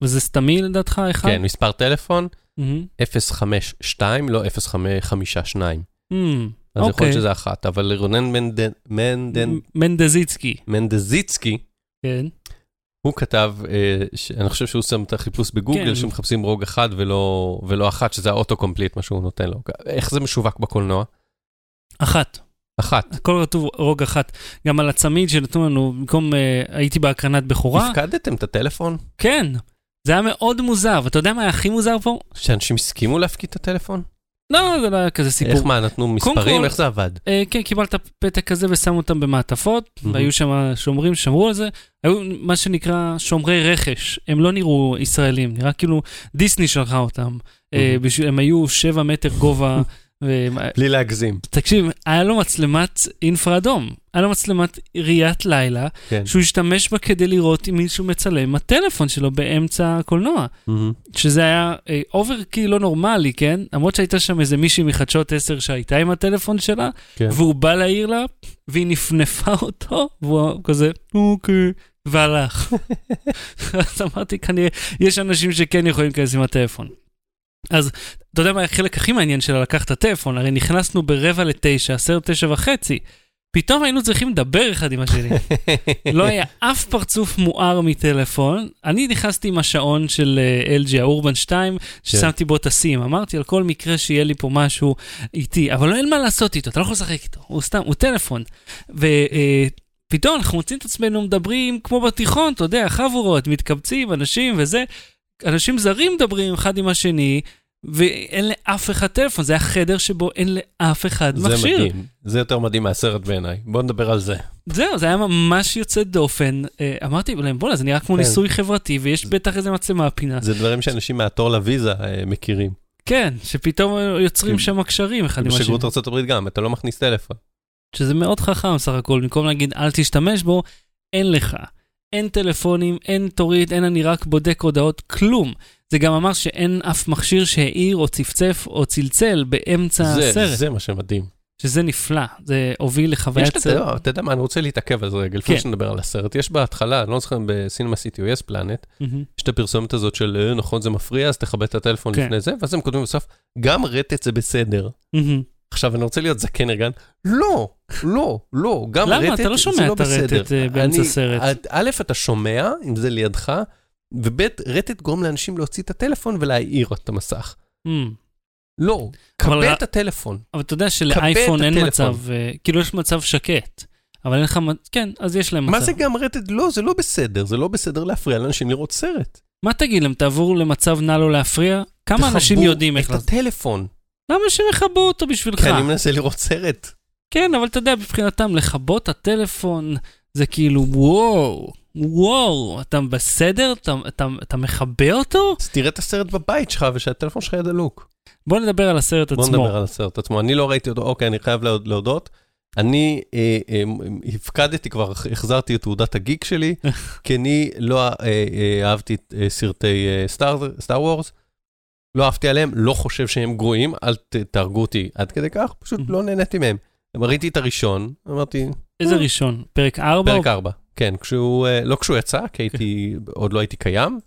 וזה סתמי לדעתך אחד? כן, מספר טלפון מהמם. 052, לא 0552. Hmm. אז יכול אוקיי. להיות שזה אחת, אבל רונן מנדזיצקי, מנדזיצקי, כן. הוא כתב, אה, אני חושב שהוא שם את החיפוש בגוגל, כן. שמחפשים Rogue אחד ולא, ולא אחת, שזה ה auto-complete, מה שהוא נותן לו. איך זה משווק בקולנוע? אחת. אחת. הכל כתוב Rogue אחת. גם על הצמיד שנתנו לנו, במקום אה, הייתי בהקרנת בכורה, הפקדתם את הטלפון? כן. זה היה מאוד מוזר, ואתה יודע מה היה הכי מוזר פה? שאנשים הסכימו להפקיד את הטלפון? לא, זה לא היה כזה סיפור. איך מה, נתנו מספרים? כל- איך זה עבד? אה, כן, קיבלת פתק כזה ושמו אותם במעטפות, מהמם. והיו שם שומרים ששמרו על זה. היו מה שנקרא שומרי רכש, הם לא נראו ישראלים, נראה כאילו דיסני שלחה אותם. אה, מהמם. בשביל- הם היו שבע מטר גובה. והם- בלי להגזים. תקשיב, היה לו מצלמת אינפרה אדום, היה לו מצלמת ראיית לילה, כן. שהוא השתמש בה כדי לראות אם מישהו מצלם הטלפון שלו באמצע הקולנוע. מהמם. שזה היה אה, overkill לא נורמלי, כן? למרות שהייתה שם איזה מישהי מחדשות 10 שהייתה עם הטלפון שלה, כן. והוא בא להעיר לה, והיא נפנפה אותו, והוא כזה, אוקיי, והלך. אז אמרתי, כנראה, יש אנשים שכן יכולים להיכנס עם הטלפון. אז אתה יודע מה החלק הכי מעניין שלה לקח את הטלפון? הרי נכנסנו ברבע לתשע, עשרת תשע וחצי. פתאום היינו צריכים לדבר אחד עם השני. לא היה אף פרצוף מואר מטלפון. אני נכנסתי עם השעון של אה, LG, האורבן 2, ששמתי בו טסים. אמרתי על כל מקרה שיהיה לי פה משהו איתי, אבל אין מה לעשות איתו, אתה לא יכול לשחק איתו, הוא סתם, הוא טלפון. ופתאום אנחנו מוצאים את עצמנו מדברים כמו בתיכון, אתה יודע, חבורות, מתקבצים, אנשים וזה. אנשים זרים מדברים אחד עם השני, ואין לאף אחד טלפון, זה היה חדר שבו אין לאף אחד זה מכשיר. מדהים. זה יותר מדהים מהסרט בעיניי. בוא נדבר על זה. זהו, זה היה ממש יוצא דופן. אה, אמרתי להם, בוא'נה, זה נראה כמו כן. ניסוי חברתי, ויש בטח איזה מצלמה פינה. זה דברים שאנשים מהתור לוויזה אה, מכירים. כן, שפתאום יוצרים כן. שם קשרים אחד עם השני. בשגרירות ארה"ב גם, אתה לא מכניס טלפון. שזה מאוד חכם סך הכל, במקום להגיד אל תשתמש בו, אין לך. אין טלפונים, אין תורית, אין אני רק בודק הודעות, כלום. זה גם אמר שאין אף מכשיר שהעיר או צפצף או צלצל באמצע זה, הסרט, זה מה שמדהים. שזה נפלא. זה הוביל לחוויית סרט. זה, אתה יודע מה, אני רוצה להתעכב על זה רגע, לפני כן. שנדבר על הסרט. יש בהתחלה, אני לא זוכר אם בסינמה סיטי או יס פלנט. יש את הפרסומת הזאת של, אה, נכון, זה מפריע, אז תכבד את הטלפון כן. לפני זה, ואז הם כותבים בסוף, גם רטט זה בסדר. עכשיו, אני רוצה להיות זקן ארגן, לא, לא, לא, גם למה? רטט אתה לא שומע לא את הרטט. אה, באמצע סרט. את- א', אתה שומע, אם זה לידך, וב', רטט גורם לאנשים להוציא את הטלפון ולהעיר את המסך. מהמם. לא, ר- את הטלפון. אבל אתה יודע שלאייפון את אין הטלפון. מצב, אה, כאילו יש מצב שקט. אבל אין לך, כן, אז יש להם מצב. מה זה גם רטט? לא, זה לא בסדר, זה לא בסדר להפריע לאנשים לראות סרט. מה תגיד להם, תעבור למצב נא לא להפריע? כמה אנשים יודעים איך את לעשות? הטלפון, למה שהם יכבו אותו בשבילך? כי אני מנסה לראות סרט. כן, אבל אתה יודע, מבחינתם, לכבות הטלפון, זה כאילו, וואו, וואו, אתה בסדר? אתה, אתה, אתה מכבה אותו? אז תראה את הסרט בבית שלך ושהטלפון שלך יהיה דלוק. בוא נדבר על הסרט בוא עצמו. נדבר על הסרט עצמו. אני לא ראיתי אותו, אוקיי, אני חייב להוד- להודות. אני אה, אה, הפקדתי כבר, החזרתי את תעודת הגיק שלי, כי אני לא אה, אה, אהבתי את אה, סרטי סטאר וורס. לא אהבתי עליהם, לא חושב שהם גרועים, אל תהרגו אותי עד כדי כך, פשוט. לא נהניתי מהם. ראיתי את הראשון, אמרתי, איזה ראשון? פרק 4? פרק 4. כן, כשהוא, אה, לא כשהוא יצא, כי הייתי, עוד לא הייתי קיים,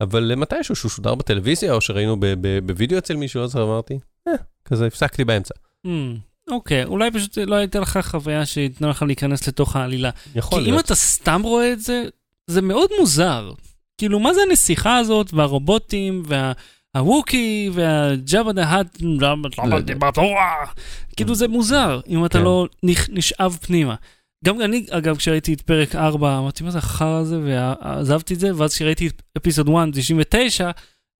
אבל מתישהו שהוא שודר בטלוויזיה, או שראינו בווידאו אצל מישהו, אז אמרתי, אה, כזה הפסקתי באמצע. אוקיי, אולי פשוט לא הייתה לך חוויה שייתנה לך להיכנס לתוך העלילה. יכול כי אם להיות. אתה סתם רואה את זה, זה מאוד מוזר. כאילו, מה זה הנסיכה הזאת, והרובוטים, והווקי, והג'אבה דה האט, לא כאילו זה מוזר, אם אתה כן. לא נשאב פנימה. גם אני, אגב, כשראיתי את פרק 4, אמרתי, מה זה החרא הזה, ועזבתי את זה, ואז כשראיתי את אפיסוד 1, 99,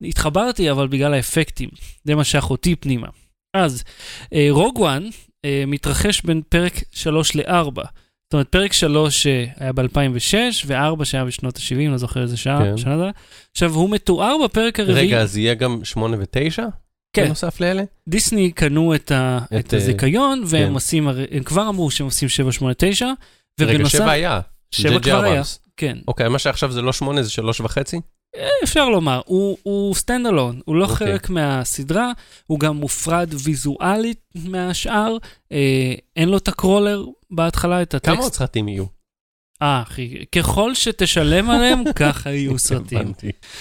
התחברתי, אבל בגלל האפקטים. זה מה שאחותי פנימה. אז, אה, רוג וואן אה, מתרחש בין פרק 3 ל-4. זאת אומרת, פרק 3 היה ב-2006, ו-4 שהיה בשנות ה-70, לא זוכר איזה שעה, כן. שנה זה. עכשיו, הוא מתואר בפרק הרביעי. רגע, אז יהיה גם 8 ו-9? כן. בנוסף לאלה? דיסני קנו את, ה, את, את הזיכיון, והם כן. עושים, הם כבר אמרו שהם עושים 7, 8, 9, רגע, ובנוסף, 7 היה. שבע J.J. כבר היה. כן, אוקיי, מה שעכשיו זה לא 8, זה 3 וחצי? אפשר לומר, הוא, הוא stand alone, הוא לא אוקיי. חלק מהסדרה, הוא גם מופרד ויזואלית מהשאר, אה, אין לו את ה crawler בהתחלה, את כמה עוד הטקסט. סרטים יהיו? אה, אחי, ככל שתשלם עליהם, ככה יהיו סרטים.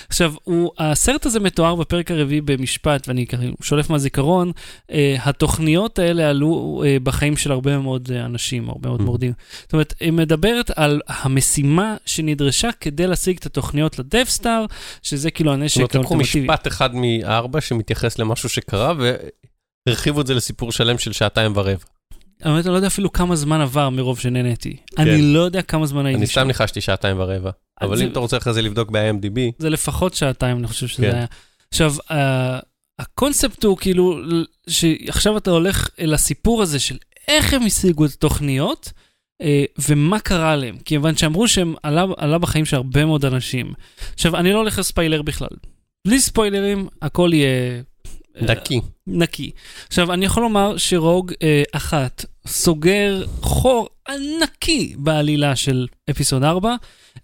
עכשיו, הוא, הסרט הזה מתואר בפרק הרביעי במשפט, ואני שולף מהזיכרון, אה, התוכניות האלה עלו אה, בחיים של הרבה מאוד אה, אנשים, הרבה מאוד Mhm. מורדים. זאת אומרת, היא מדברת על המשימה שנדרשה כדי להשיג את התוכניות לדף-סטאר, שזה כאילו זאת הנשק אומרת, לקחו האולטימטיבי. משפט אחד מארבע שמתייחס למשהו שקרה, והרחיבו את זה לסיפור שלם של שעתיים ורבע. אני לא יודע אפילו כמה זמן עבר מרוב שנהניתי. אני לא יודע כמה זמן הייתי כן. אני שם. סתם ניחשתי שעתיים ורבע. אבל זה- אם אתה רוצה אחרי זה לבדוק ב-IMDb, זה לפחות שעתיים, אני חושב שזה כן. היה. עכשיו, אה, הקונספט הוא כאילו, שעכשיו אתה הולך אל הסיפור הזה של איך הם השיגו את התוכניות, אה, ומה קרה להם. כיוון שאמרו שהם עלה, עלה בחיים של הרבה מאוד אנשים. עכשיו, אני לא הולך לספיילר בכלל. בלי ספוילרים, הכל יהיה... אה, נקי. נקי. עכשיו, אני יכול לומר שרוג אה, אחת סוגר חור ענקי בעלילה של אפיסוד 4,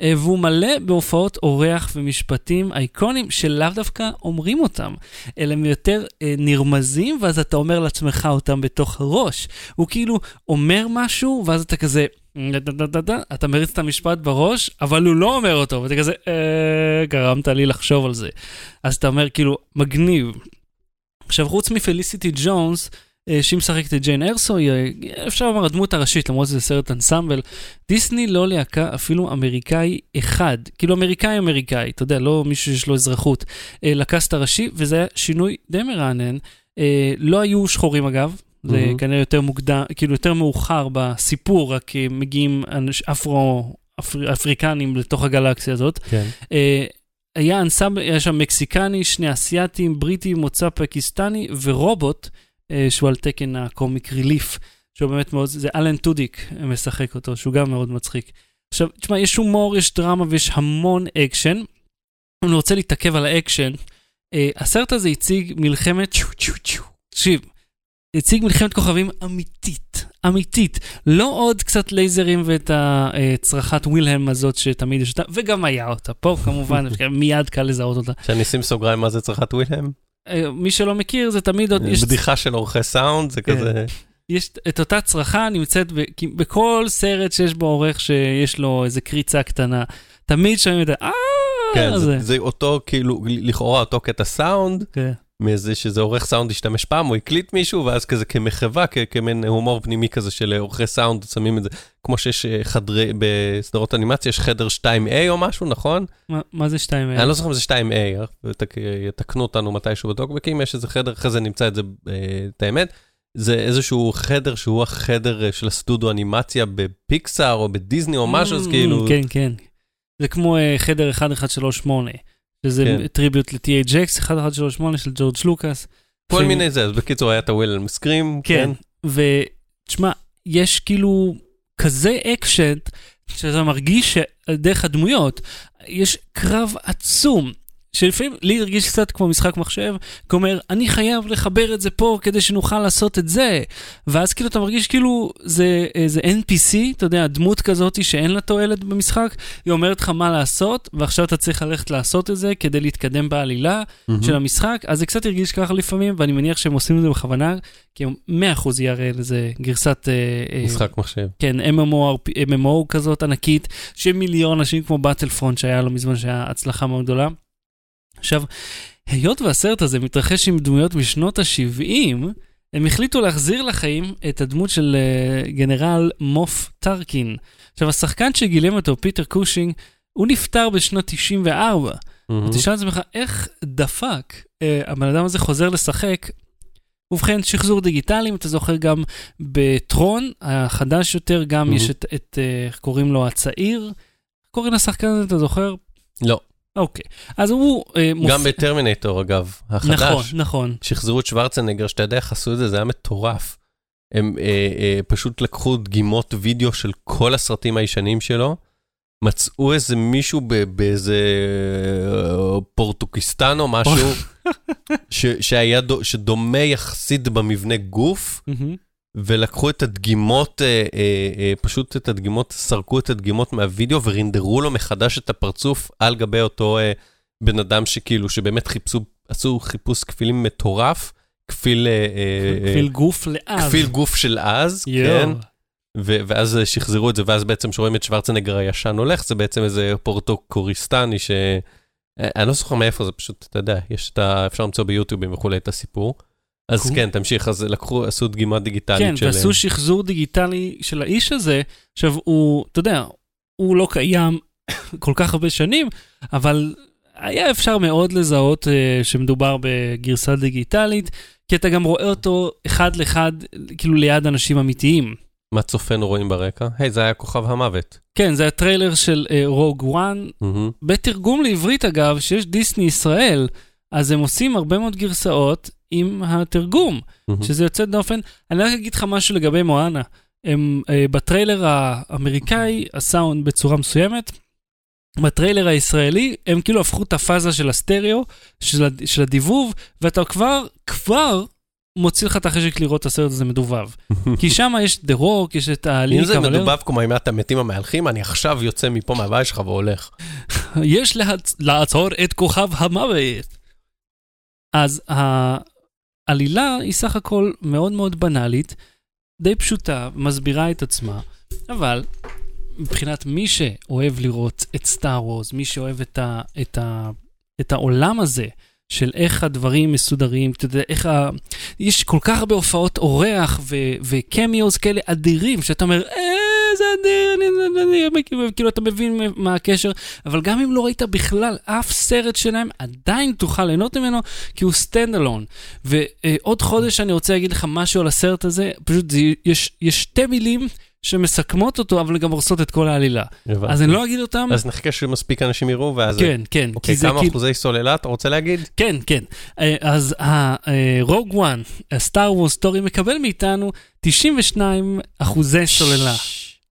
אה, והוא מלא בהופעות אורח ומשפטים אייקונים שלאו דווקא אומרים אותם, אלא הם יותר אה, נרמזים, ואז אתה אומר לעצמך אותם בתוך הראש. הוא כאילו אומר משהו, ואז אתה כזה... "דה, דה, דה, דה, דה", אתה מריץ את המשפט בראש, אבל הוא לא אומר אותו, ואתה כזה, אה, גרמת לי לחשוב על זה. אז אתה אומר, כאילו, מגניב. עכשיו, חוץ מפליסיטי ג'ונס, אה, שהיא משחקת את ג'יין ארסו, היא, אה, אפשר לומר הדמות הראשית, למרות שזה סרט אנסמבל, דיסני לא ליהקה אפילו אמריקאי אחד, כאילו אמריקאי אמריקאי, אתה יודע, לא מישהו שיש לו אזרחות, אה, ל cast הראשי, וזה היה שינוי די מרענן. לא היו שחורים אגב, זה מהמם. כנראה יותר מוקדם, כאילו יותר מאוחר בסיפור, רק מגיעים אנש, אפרו... אפר, אפריקנים לתוך הגלקסיה הזאת. כן. היה אנסמבל, היה שם מקסיקני, שני אסייתים, בריטי, מוצא פקיסטני ורובוט, אה, שהוא על תקן ה comic relief, שהוא באמת מאוד, זה אלן טודיק משחק אותו, שהוא גם מאוד מצחיק. עכשיו, תשמע, יש הומור, יש דרמה ויש המון אקשן. אני רוצה להתעכב על האקשן. אה, הסרט הזה הציג מלחמת צ'ו צ'ו צ'ו. תקשיב, הציג מלחמת כוכבים אמיתית, אמיתית. לא עוד קצת לייזרים ואת הצרחת ווילהם הזאת שתמיד יש אותה, וגם היה אותה פה כמובן, מיד קל לזהות אותה. שאני אשים סוגריים מה זה צרחת ווילהם? אה, מי שלא מכיר זה תמיד עוד, בדיחה של עורכי סאונד, זה כן. כזה... יש את אותה צרחה נמצאת ב, בכל סרט שיש בו עורך שיש לו איזה קריצה קטנה, תמיד שומעים את ה... אה, כן, זה. זה- זה אותו כאילו, לכאורה אותו קטע סאונד, כן. מאיזה שזה עורך סאונד השתמש פעם, הוא הקליט מישהו, ואז כזה כמחווה, כמין הומור פנימי כזה של עורכי סאונד, שמים את זה, כמו שיש אה, חדרי, בסדרות אנימציה, יש חדר 2A או משהו, נכון? מה, מה זה שתיים? אני לא זוכר אם זה 2A, ותק- יתקנו אותנו מתישהו בטוקבקים, יש איזה חדר, אחרי זה נמצא את זה, אה, את האמת. זה איזשהו חדר שהוא החדר אה, של הסטודיו אנימציה בפיקסאר או בדיסני או משהו, אז Mm, כאילו... כן, כן. זה כמו אה, חדר 1138, שזה כן. tribute ל-THX, 1138 של ג'ורג' לוקאס. כל שהם- מיני זה, אז בקיצור היה את ה-Wilhelm scream, כן, ותשמע, יש כאילו כזה אקשן, שאתה מרגיש שדרך הדמויות, יש קרב עצום. שלפעמים לי הרגיש קצת כמו משחק מחשב, כלומר, אני חייב לחבר את זה פה כדי שנוכל לעשות את זה. ואז כאילו אתה מרגיש כאילו זה איזה NPC, אתה יודע, דמות כזאת שאין לה תועלת במשחק, היא אומרת לך מה לעשות, ועכשיו אתה צריך ללכת לעשות את זה כדי להתקדם בעלילה מהמם. של המשחק, אז זה קצת הרגיש ככה לפעמים, ואני מניח שהם עושים את זה בכוונה, כי הם 100% יראה לזה גרסת... אה, אה, משחק מחשב. כן, MMO, MMO כזאת ענקית, של מיליון אנשים כמו באטל פרונט שהיה לא מזמן, שהיה הצלחה מאוד גדולה. עכשיו, היות והסרט הזה מתרחש עם דמויות משנות ה-70, הם החליטו להחזיר לחיים את הדמות של אה, גנרל מוף טרקין. עכשיו, השחקן שגילם אותו, פיטר קושינג, הוא נפטר בשנת 94. מהמם. תשאל את עצמך, איך דפק אה, הבן אדם הזה חוזר לשחק? ובכן, שחזור דיגיטלי, אם אתה זוכר גם בטרון, החדש יותר, גם Mhm. יש את, אה, איך קוראים לו, הצעיר? איך קוראים לשחקן הזה, אתה זוכר? לא, אוקיי. אז הוא אה, מופיע... גם בטרמינטור אגב, החדש. נכון, נכון. שחזרו את שוורצנגר, שאתה יודע איך עשו את זה, זה היה מטורף. הם אה, אה, פשוט לקחו דגימות וידאו של כל הסרטים הישנים שלו, מצאו איזה מישהו ב- באיזה אה, פורטוקיסטן או משהו, ש, שהיה דו, שדומה יחסית במבנה גוף, מהמם. ולקחו את הדגימות, אה, אה, אה, פשוט את הדגימות, סרקו את הדגימות מהווידאו ורינדרו לו מחדש את הפרצוף על גבי אותו אה, בן אדם שכאילו, שבאמת חיפשו, עשו חיפוש כפילים מטורף, כפיל, אה, אה, כפיל גוף לאב. כפיל גוף של אז, יואו. כן, ו- ואז אה, שחזרו את זה, ואז בעצם שרואים את שוורצנגר הישן הולך, זה בעצם איזה פורטוקוריסטני ש... אה, אני לא זוכר מאיפה זה, פשוט, אתה יודע, יש את ה... אפשר למצוא ביוטיובים וכולי את הסיפור. אז. כן, תמשיך, אז לקחו, עשו דגימה דיגיטלית כן, של... אה, ועשו שחזור דיגיטלי של האיש הזה. עכשיו, הוא, אתה יודע, הוא לא קיים כל כך הרבה שנים, אבל היה אפשר מאוד לזהות uh, שמדובר בגרסה דיגיטלית, כי אתה גם רואה אותו אחד לאחד, כאילו ליד אנשים אמיתיים. מה צופינו רואים ברקע? היי, זה היה כוכב המוות. כן, זה הטריילר של רוג uh, וואן, מהמם. בתרגום לעברית אגב, שיש דיסני ישראל, אז הם עושים הרבה מאוד גרסאות עם התרגום. מהמם. שזה יוצא דופן. אני רק אגיד לך משהו לגבי מואנה. הם, אה, בטריילר האמריקאי, הסאונד בצורה מסוימת, בטריילר הישראלי, הם כאילו הפכו את הפאזה של הסטריאו, של, של הדיבוב, ואתה כבר, כבר מוציא לך את החשק לראות את הסרט הזה מדובב. כי שם יש דה רוק, יש את הלילי אם זה קבלר. מדובב כמו אימת המתים המהלכים, אני עכשיו יוצא מפה מהבית שלך והולך. יש. לעצור את כוכב המוות. אז העלילה היא סך הכל מאוד מאוד בנאלית, די פשוטה, מסבירה את עצמה, אבל מבחינת מי שאוהב לראות את סטאר וורס, מי שאוהב את, ה... את, ה... את העולם הזה, של איך הדברים מסודרים, אתה יודע, איך ה... יש כל כך הרבה הופעות אורח ו... ו-cameos כאלה אדירים, שאתה אומר, אה, זה אדיר, אני, אני, אני, אני, כאילו אתה מבין מה הקשר, אבל גם אם לא ראית בכלל אף סרט שלהם, עדיין תוכל ליהנות ממנו, כי הוא stand alone. ועוד חודש אני רוצה להגיד לך משהו על הסרט הזה, פשוט זה, יש, יש שתי מילים שמסכמות אותו, אבל גם הורסות את כל העלילה. הבנתי. אז אני לא אגיד אותם. אז נחכה שמספיק אנשים יראו, ואז... כן, כן, אוקיי, כמה כאילו... אחוזי סוללה אתה רוצה להגיד? כן, כן. אה, אז Rogue One, A Star Wars Story, מקבל מאיתנו 92 אחוזי סוללה.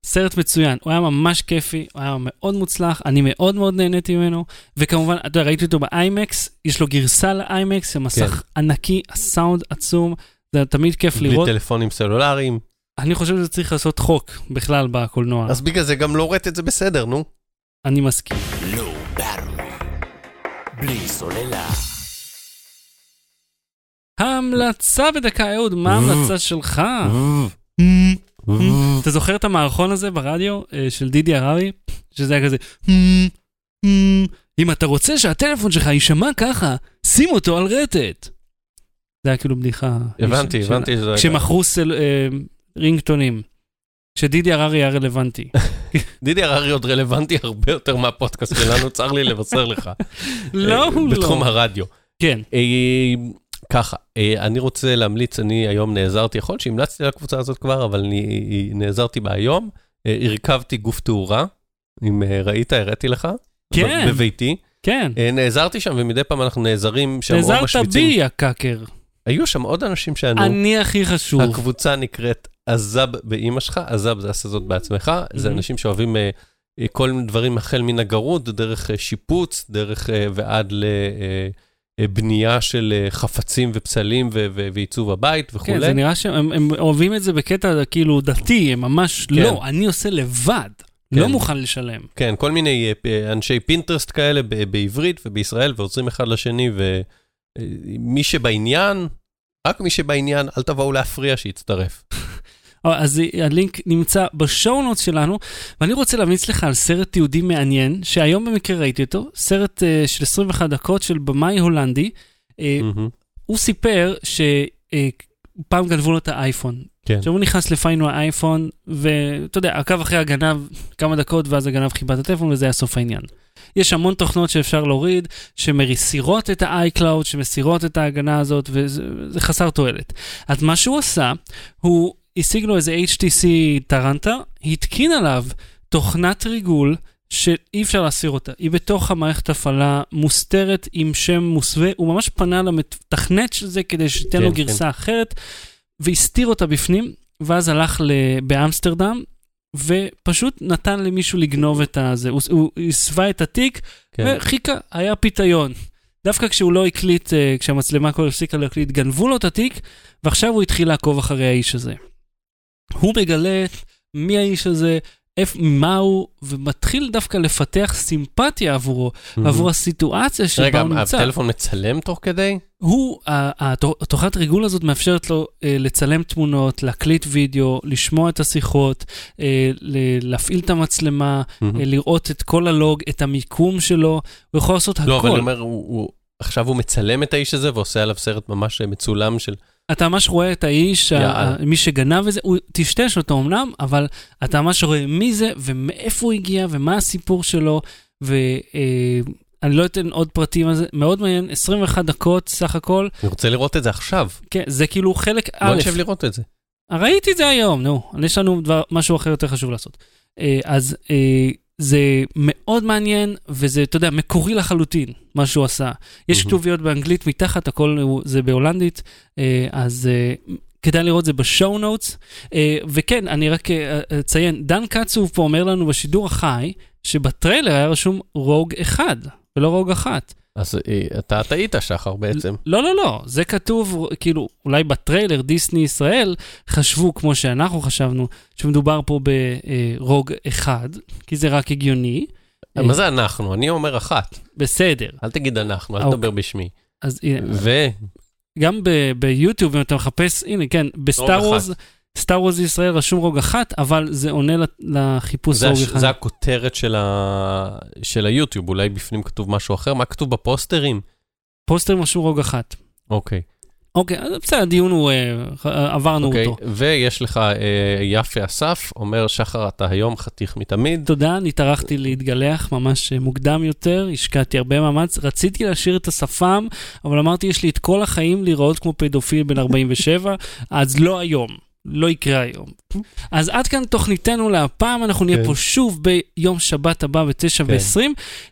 סרט מצוין, הוא היה ממש כיפי, הוא היה מאוד מוצלח, אני מאוד מאוד נהניתי ממנו, וכמובן, אתה יודע, ראיתי אותו ב-IMAX, יש לו גרסה ל-IMAX, זה מסך ענקי, הסאונד עצום, זה תמיד כיף בלי לראות. טלפונים סלולריים. אני חושב שזה צריך לעשות חוק בכלל בקולנוע, אז בגלל זה גם לא ראית את זה בסדר, נו. אני מסכים. בררי. בלי סוללה. ההמלצה בדקה, אהוד, מה ההמלצה שלך? אתה זוכר את המערכון הזה ברדיו אה, של דידי הררי? שזה היה כזה, "Hmm, hmm, אם אתה רוצה שהטלפון שלך יישמע ככה, שים אותו על רטט. זה היה כאילו בדיחה. הבנתי, הבנתי שזה... כשמכרו סל- אה, רינגטונים. שדידי הררי היה רלוונטי. דידי הררי עוד רלוונטי הרבה יותר מהפודקאסט שלנו, צר לי לבשר לך. לא, אה, הוא בתחום לא. הרדיו. כן. אה, ככה, אה, אני רוצה להמליץ, אני היום נעזרתי, יכול להיות שהמלצתי על הקבוצה הזאת כבר, אבל אני נעזרתי בה היום. אה, הרכבתי גוף תאורה, אם אה, ראית, הראיתי לך. כן. בביתי. כן. אה, נעזרתי שם, ומדי פעם אנחנו נעזרים שם, או נעזרת בי, משוויצים. יא קאקר. היו שם עוד אנשים שענו. אני הכי חשוב. הקבוצה נקראת עזב באימא שלך, עזב זה עשה זאת בעצמך, זה Mhm. אנשים שאוהבים אה, אה, כל מיני דברים החל מן הגרות, דרך אה, שיפוץ, דרך אה, ועד לבנייה של אה, חפצים ופסלים ועיצוב הבית כן, וכולי. זה נראה שהם הם אוהבים את זה בקטע כאילו דתי, הם ממש לא, אני עושה לבד, לא כן. מוכן לשלם. כן, כל מיני אה, אה, אנשי פינטרסט כאלה בעברית ובישראל, ועוזרים אחד לשני, ומי שבעניין, רק מי שבעניין, אל תבואו להפריע שיצטרף. אז הלינק נמצא בשואו-נוטס שלנו, ואני רוצה להמליץ לך על סרט תיעודי מעניין, שהיום במקרה ראיתי אותו, סרט uh, של 21 דקות של במאי הולנדי. Uh, מהמם. הוא סיפר פעם גנבו לו את האייפון. כן. עכשיו הוא נכנס לפיין לו האייפון, ואתה יודע, עקב אחרי הגנב כמה דקות, ואז הגנב חיבה את הטלפון, וזה היה סוף העניין. יש המון תוכנות שאפשר להוריד, שמסירות את ה-iCloud, שמסירות את ההגנה הזאת, וזה זה חסר תועלת. אז מה שהוא עשה, הוא השיג לו איזה HTC טרנטה, התקין עליו תוכנת ריגול, שאי אפשר להסיר אותה. היא בתוך המערכת הפעלה מוסתרת עם שם מוסווה, הוא ממש פנה למתכנת של זה כדי שתיתן לו כן, גרסה אחרת, והסתיר אותה בפנים, ואז הלך באמסטרדם, ופשוט נתן למישהו לגנוב את הזה. הוא, הוא הסווה את התיק, כן. וחיכה, היה פיתיון. דווקא כשהוא לא הקליט, אה, כשהמצלמה כבר הפסיקה להקליט, גנבו לו את התיק, ועכשיו הוא התחיל לעקוב אחרי האיש הזה. הוא מגלה מי האיש הזה, איפ, מה הוא, ומתחיל דווקא לפתח סימפתיה עבורו, מהמם. עבור הסיטואציה שבה רגע, הוא נמצא. הטלפון מצלם תוך כדי? הוא, התוכנת ריגול הזאת מאפשרת לו אה, לצלם תמונות, להקליט וידאו, לשמוע את השיחות, אה, ל- להפעיל את המצלמה, מהמם. אה, לראות את כל הלוג, את המיקום שלו, הוא יכול לעשות הכל. לא, אבל אני אומר, הוא- הוא- עכשיו הוא מצלם את האיש הזה ועושה עליו סרט ממש מצולם של... אתה ממש רואה את האיש, ה- מי שגנב את זה, הוא טשטש אותו אמנם, אבל אתה ממש רואה מי זה ומאיפה הוא הגיע ומה הסיפור שלו, ואני לא אתן עוד פרטים על זה, מאוד מעניין, 21 דקות סך הכל, אני רוצה לראות את זה עכשיו. כן, זה כאילו חלק א', בוא נשב לראות את זה. ראיתי את זה היום, נו, יש לנו דבר, משהו אחר יותר חשוב לעשות. אה, אז אה, זה מאוד מעניין, וזה, אתה יודע, מקורי לחלוטין, מה שהוא עשה. יש. כתוביות באנגלית מתחת, הכל זה בהולנדית, אה, אז אה, כדאי לראות את זה בשואו נוטס. וכן, אני רק אה, אציין, דן קצוב פה אומר לנו בשידור החי, שבטריילר היה רשום רוג אחד, ולא רוג אחת. אז אה, אתה טעית, שחר, בעצם. לא, לא, לא, זה כתוב, כאילו, אולי בטריילר דיסני ישראל חשבו, כמו שאנחנו חשבנו, שמדובר פה ברוג אחד, כי זה רק הגיוני. מה זה אנחנו? אני אומר אחת. בסדר, אל תגיד אנחנו, אל אוקיי. תדבר בשמי. אז הנה, ו... גם ביוטיוב, אם אתה מחפש, הנה, כן, בסטאר וורז, סטאר וורז ישראל רשום רוג אחת, אבל זה עונה לחיפוש רוג. אחד. זה הכותרת של, ה... של היוטיוב, אולי בפנים כתוב משהו אחר? מה כתוב בפוסטרים? פוסטר רשום רוג אחת. אוקיי. אוקיי, בסדר, הדיון הוא, אה, עברנו אוקיי, אותו. ויש לך אה, יפה אסף, אומר, שחר, אתה היום חתיך מתמיד. תודה, אני טרחתי להתגלח ממש אה, מוקדם יותר, השקעתי הרבה מאמץ, רציתי להשאיר את השפם, אבל אמרתי, יש לי את כל החיים להיראות כמו פדופיל בן 47, אז לא היום, לא יקרה היום. אז עד כאן תוכניתנו להפעם, אנחנו נהיה כן. פה שוב ביום שבת הבא ב-9 ו-20,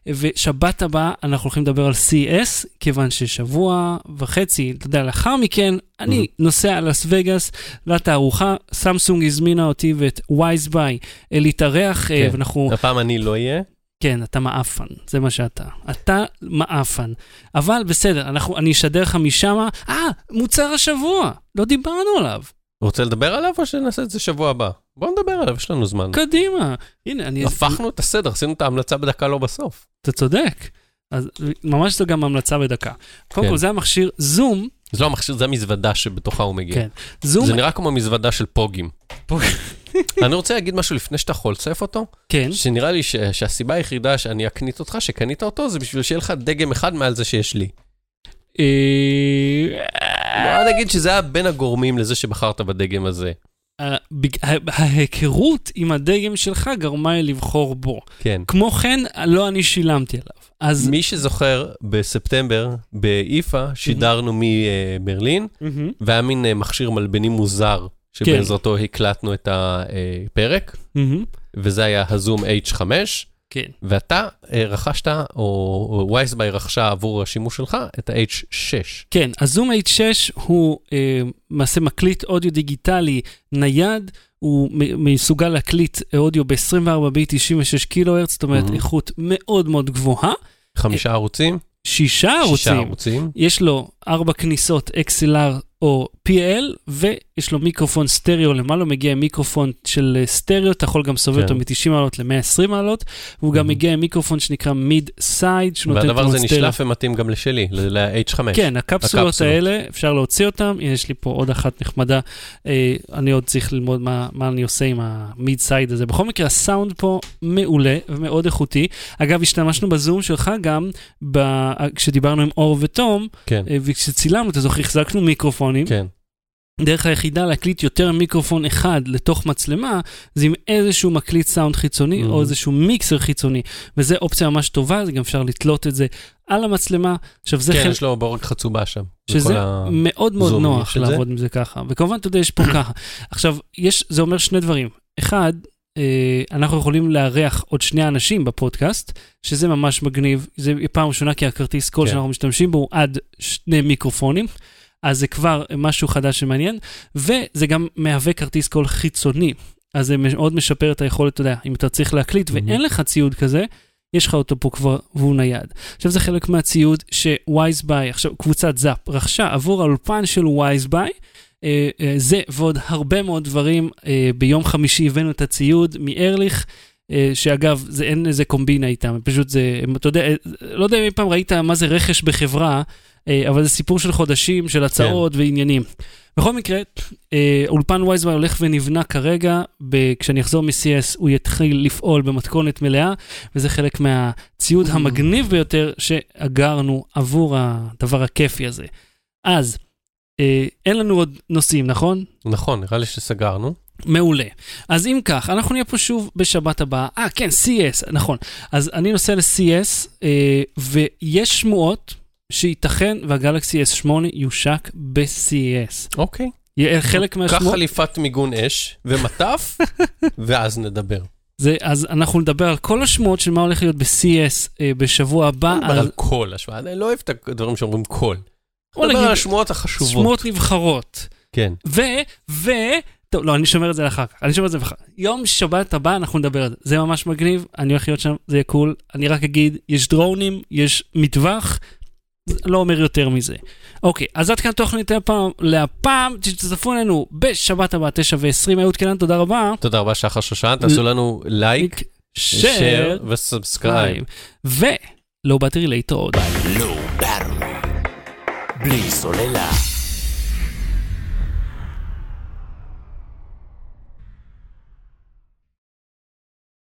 ושבת הבאה אנחנו הולכים לדבר על CES, כיוון ששבוע וחצי, אתה יודע, לאחר מכן, אני נוסע לס וגאס לתערוכה, סמסונג הזמינה אותי ואת וייזביי להתארח, אה, כן. ואנחנו... הפעם אני לא אהיה. כן, אתה מעפן, זה מה שאתה. אתה מעפן. אבל בסדר, אנחנו, אני אשדר לך משם, אה, מוצר השבוע, לא דיברנו עליו. רוצה לדבר עליו או שנעשה את זה שבוע הבא? בוא נדבר עליו, יש לנו זמן. קדימה. הנה, אני... הפכנו את הסדר, עשינו את ההמלצה בדקה לא בסוף. אתה צודק. אז ממש זו גם המלצה בדקה. קודם כן. כל, זה המכשיר זום, זה לא המכשיר, זה המזוודה שבתוכה הוא מגיע. כן. זום, זה נראה כמו מזוודה של פוגים. פוג- אני רוצה להגיד משהו לפני שאתה חולצף אותו, כן, שנראה לי ש- שהסיבה היחידה שאני אקנית אותך, שקנית אותו, זה בשביל שיהיה לך דגם אחד מעל זה שיש לי. אה, בוא נגיד שזה היה בין הגורמים לזה שבחרת בדגם הזה. ה- בג- ה- ההיכרות עם הדגם שלך גרמה לי לבחור בו. כן. כמו כן, לא אני שילמתי עליו. אז... מי שזוכר, בספטמבר, באיפא, שידרנו מברלין. והיה מין אה, מכשיר מלבני מוזר, שבעזרתו הקלטנו את הפרק. וזה היה הזום H5, כן. ואתה אה, רכשת, או וייסביי רכשה עבור השימוש שלך, את ה-H6. כן, ה-Zoom H6 הוא אה, למעשה מקליט אודיו דיגיטלי נייד, הוא מסוגל להקליט אודיו ב-24 בי 96 קילו הרץ, זאת אומרת Mhm. איכות מאוד מאוד גבוהה, חמישה ערוצים? שישה שישה ערוצים, ערוצים. יש לו ארבע כניסות XLR או PL, ויש לו מיקרופון סטריאו למעלה, מגיע עם מיקרופון של אה, סטריאו, אתה יכול גם לסובב כן. אותו מ-90 מעלות ל-120 מעלות, והוא גם Mhm. מגיע עם מיקרופון שנקרא mid-side, שנותן והדבר הזה. נשלף ומתאים גם לשלי, ל-H5. כן, הקפסולות. האלה, אפשר להוציא אותן. הנה, יש לי פה עוד אחת נחמדה. אה, אני עוד צריך ללמוד מה, מה אני עושה עם המיד סייד הזה. בכל מקרה, הסאונד פה מעולה ומאוד איכותי. אגב, השתמשנו בזום שלך גם. כשדיברנו עם אור ותום, כן, אה, וכשצילמנו, אתה זוכר, החזקנו מיקרופונים. כן. הדרך היחידה להקליט יותר מיקרופון אחד לתוך מצלמה, זה עם איזשהו מקליט סאונד חיצוני Mhm. או איזשהו מיקסר חיצוני, וזו אופציה ממש טובה, זה גם אפשר לתלות את זה על המצלמה. עכשיו זה כן, חלק... יש לו בורג חצובה שם. שזה ה- מאוד מאוד נוח זה. לעבוד עם זה ככה. וכמובן, אתה יודע, יש פה ככה. עכשיו, יש, זה אומר שני דברים. אחד, אה, אנחנו יכולים לארח עוד שני אנשים בפודקאסט, שזה ממש מגניב. זה פעם ראשונה כי הכרטיס קול כן. שאנחנו משתמשים בו הוא עד שני מיקרופונים. אז זה כבר משהו חדש ומעניין, וזה גם מהווה כרטיס קול חיצוני. אז זה מאוד משפר את היכולת, אתה יודע, אם אתה צריך להקליט Mhm. ואין לך ציוד כזה, יש לך אותו פה כבר והוא נייד. עכשיו זה חלק מהציוד שווייזביי, עכשיו קבוצת זאפ, רכשה עבור האולפן של WiseBuy. אה, אה, זה ועוד הרבה מאוד דברים. אה, ביום חמישי הבאנו את הציוד מארליך, שאגב, זה, אין איזה קומבינה איתם, פשוט זה, אתה יודע, לא יודע אם אי פעם ראית מה זה רכש בחברה, אבל זה סיפור של חודשים, של הצעות כן. ועניינים. בכל מקרה, אה, אולפן וייזביי הולך ונבנה כרגע, ב- כשאני אחזור מ-CS הוא יתחיל לפעול במתכונת מלאה, וזה חלק מהציוד המגניב ביותר שאגרנו עבור הדבר הכיפי הזה. אז, אה, אין לנו עוד נושאים, נכון? נכון, נראה לי שסגרנו. מעולה. אז אם כך, אנחנו נהיה פה שוב בשבת הבאה. אה, כן, CS, נכון. אז אני נוסע ל-CS, אה, ויש שמועות שייתכן והגלקסי S8 יושק ב-CES. אוקיי. יהיה חלק קח מהשמועות, חליפת מיגון אש ומטף, ואז נדבר. זה, אז אנחנו נדבר על כל השמועות של מה הולך להיות ב-CES אה, בשבוע הבא. נדבר על- על קול, השוואה. אני לא אוהב את הדברים שאומרים. בוא נדבר על השמועות החשובות. שמועות נבחרות. כן. ו, ו, טוב, לא, אני שומר את זה לאחר כך, אני שומר את זה לאחר כך. יום שבת הבא אנחנו נדבר על זה. זה ממש מגניב, אני הולך להיות שם, זה יהיה קול. אני רק אגיד, יש דרונים, יש מטווח, לא אומר יותר מזה. אוקיי, אז עד כאן תוכנית הפעם, להפעם, תצטרפו אלינו בשבת הבאה, 9 ו-20, אהוד קנן, תודה רבה. תודה רבה, שחר שושן. תעשו לנו לייק, share, ו-subscribe. Low Battery להתראות. Low Battery. בלי סוללה.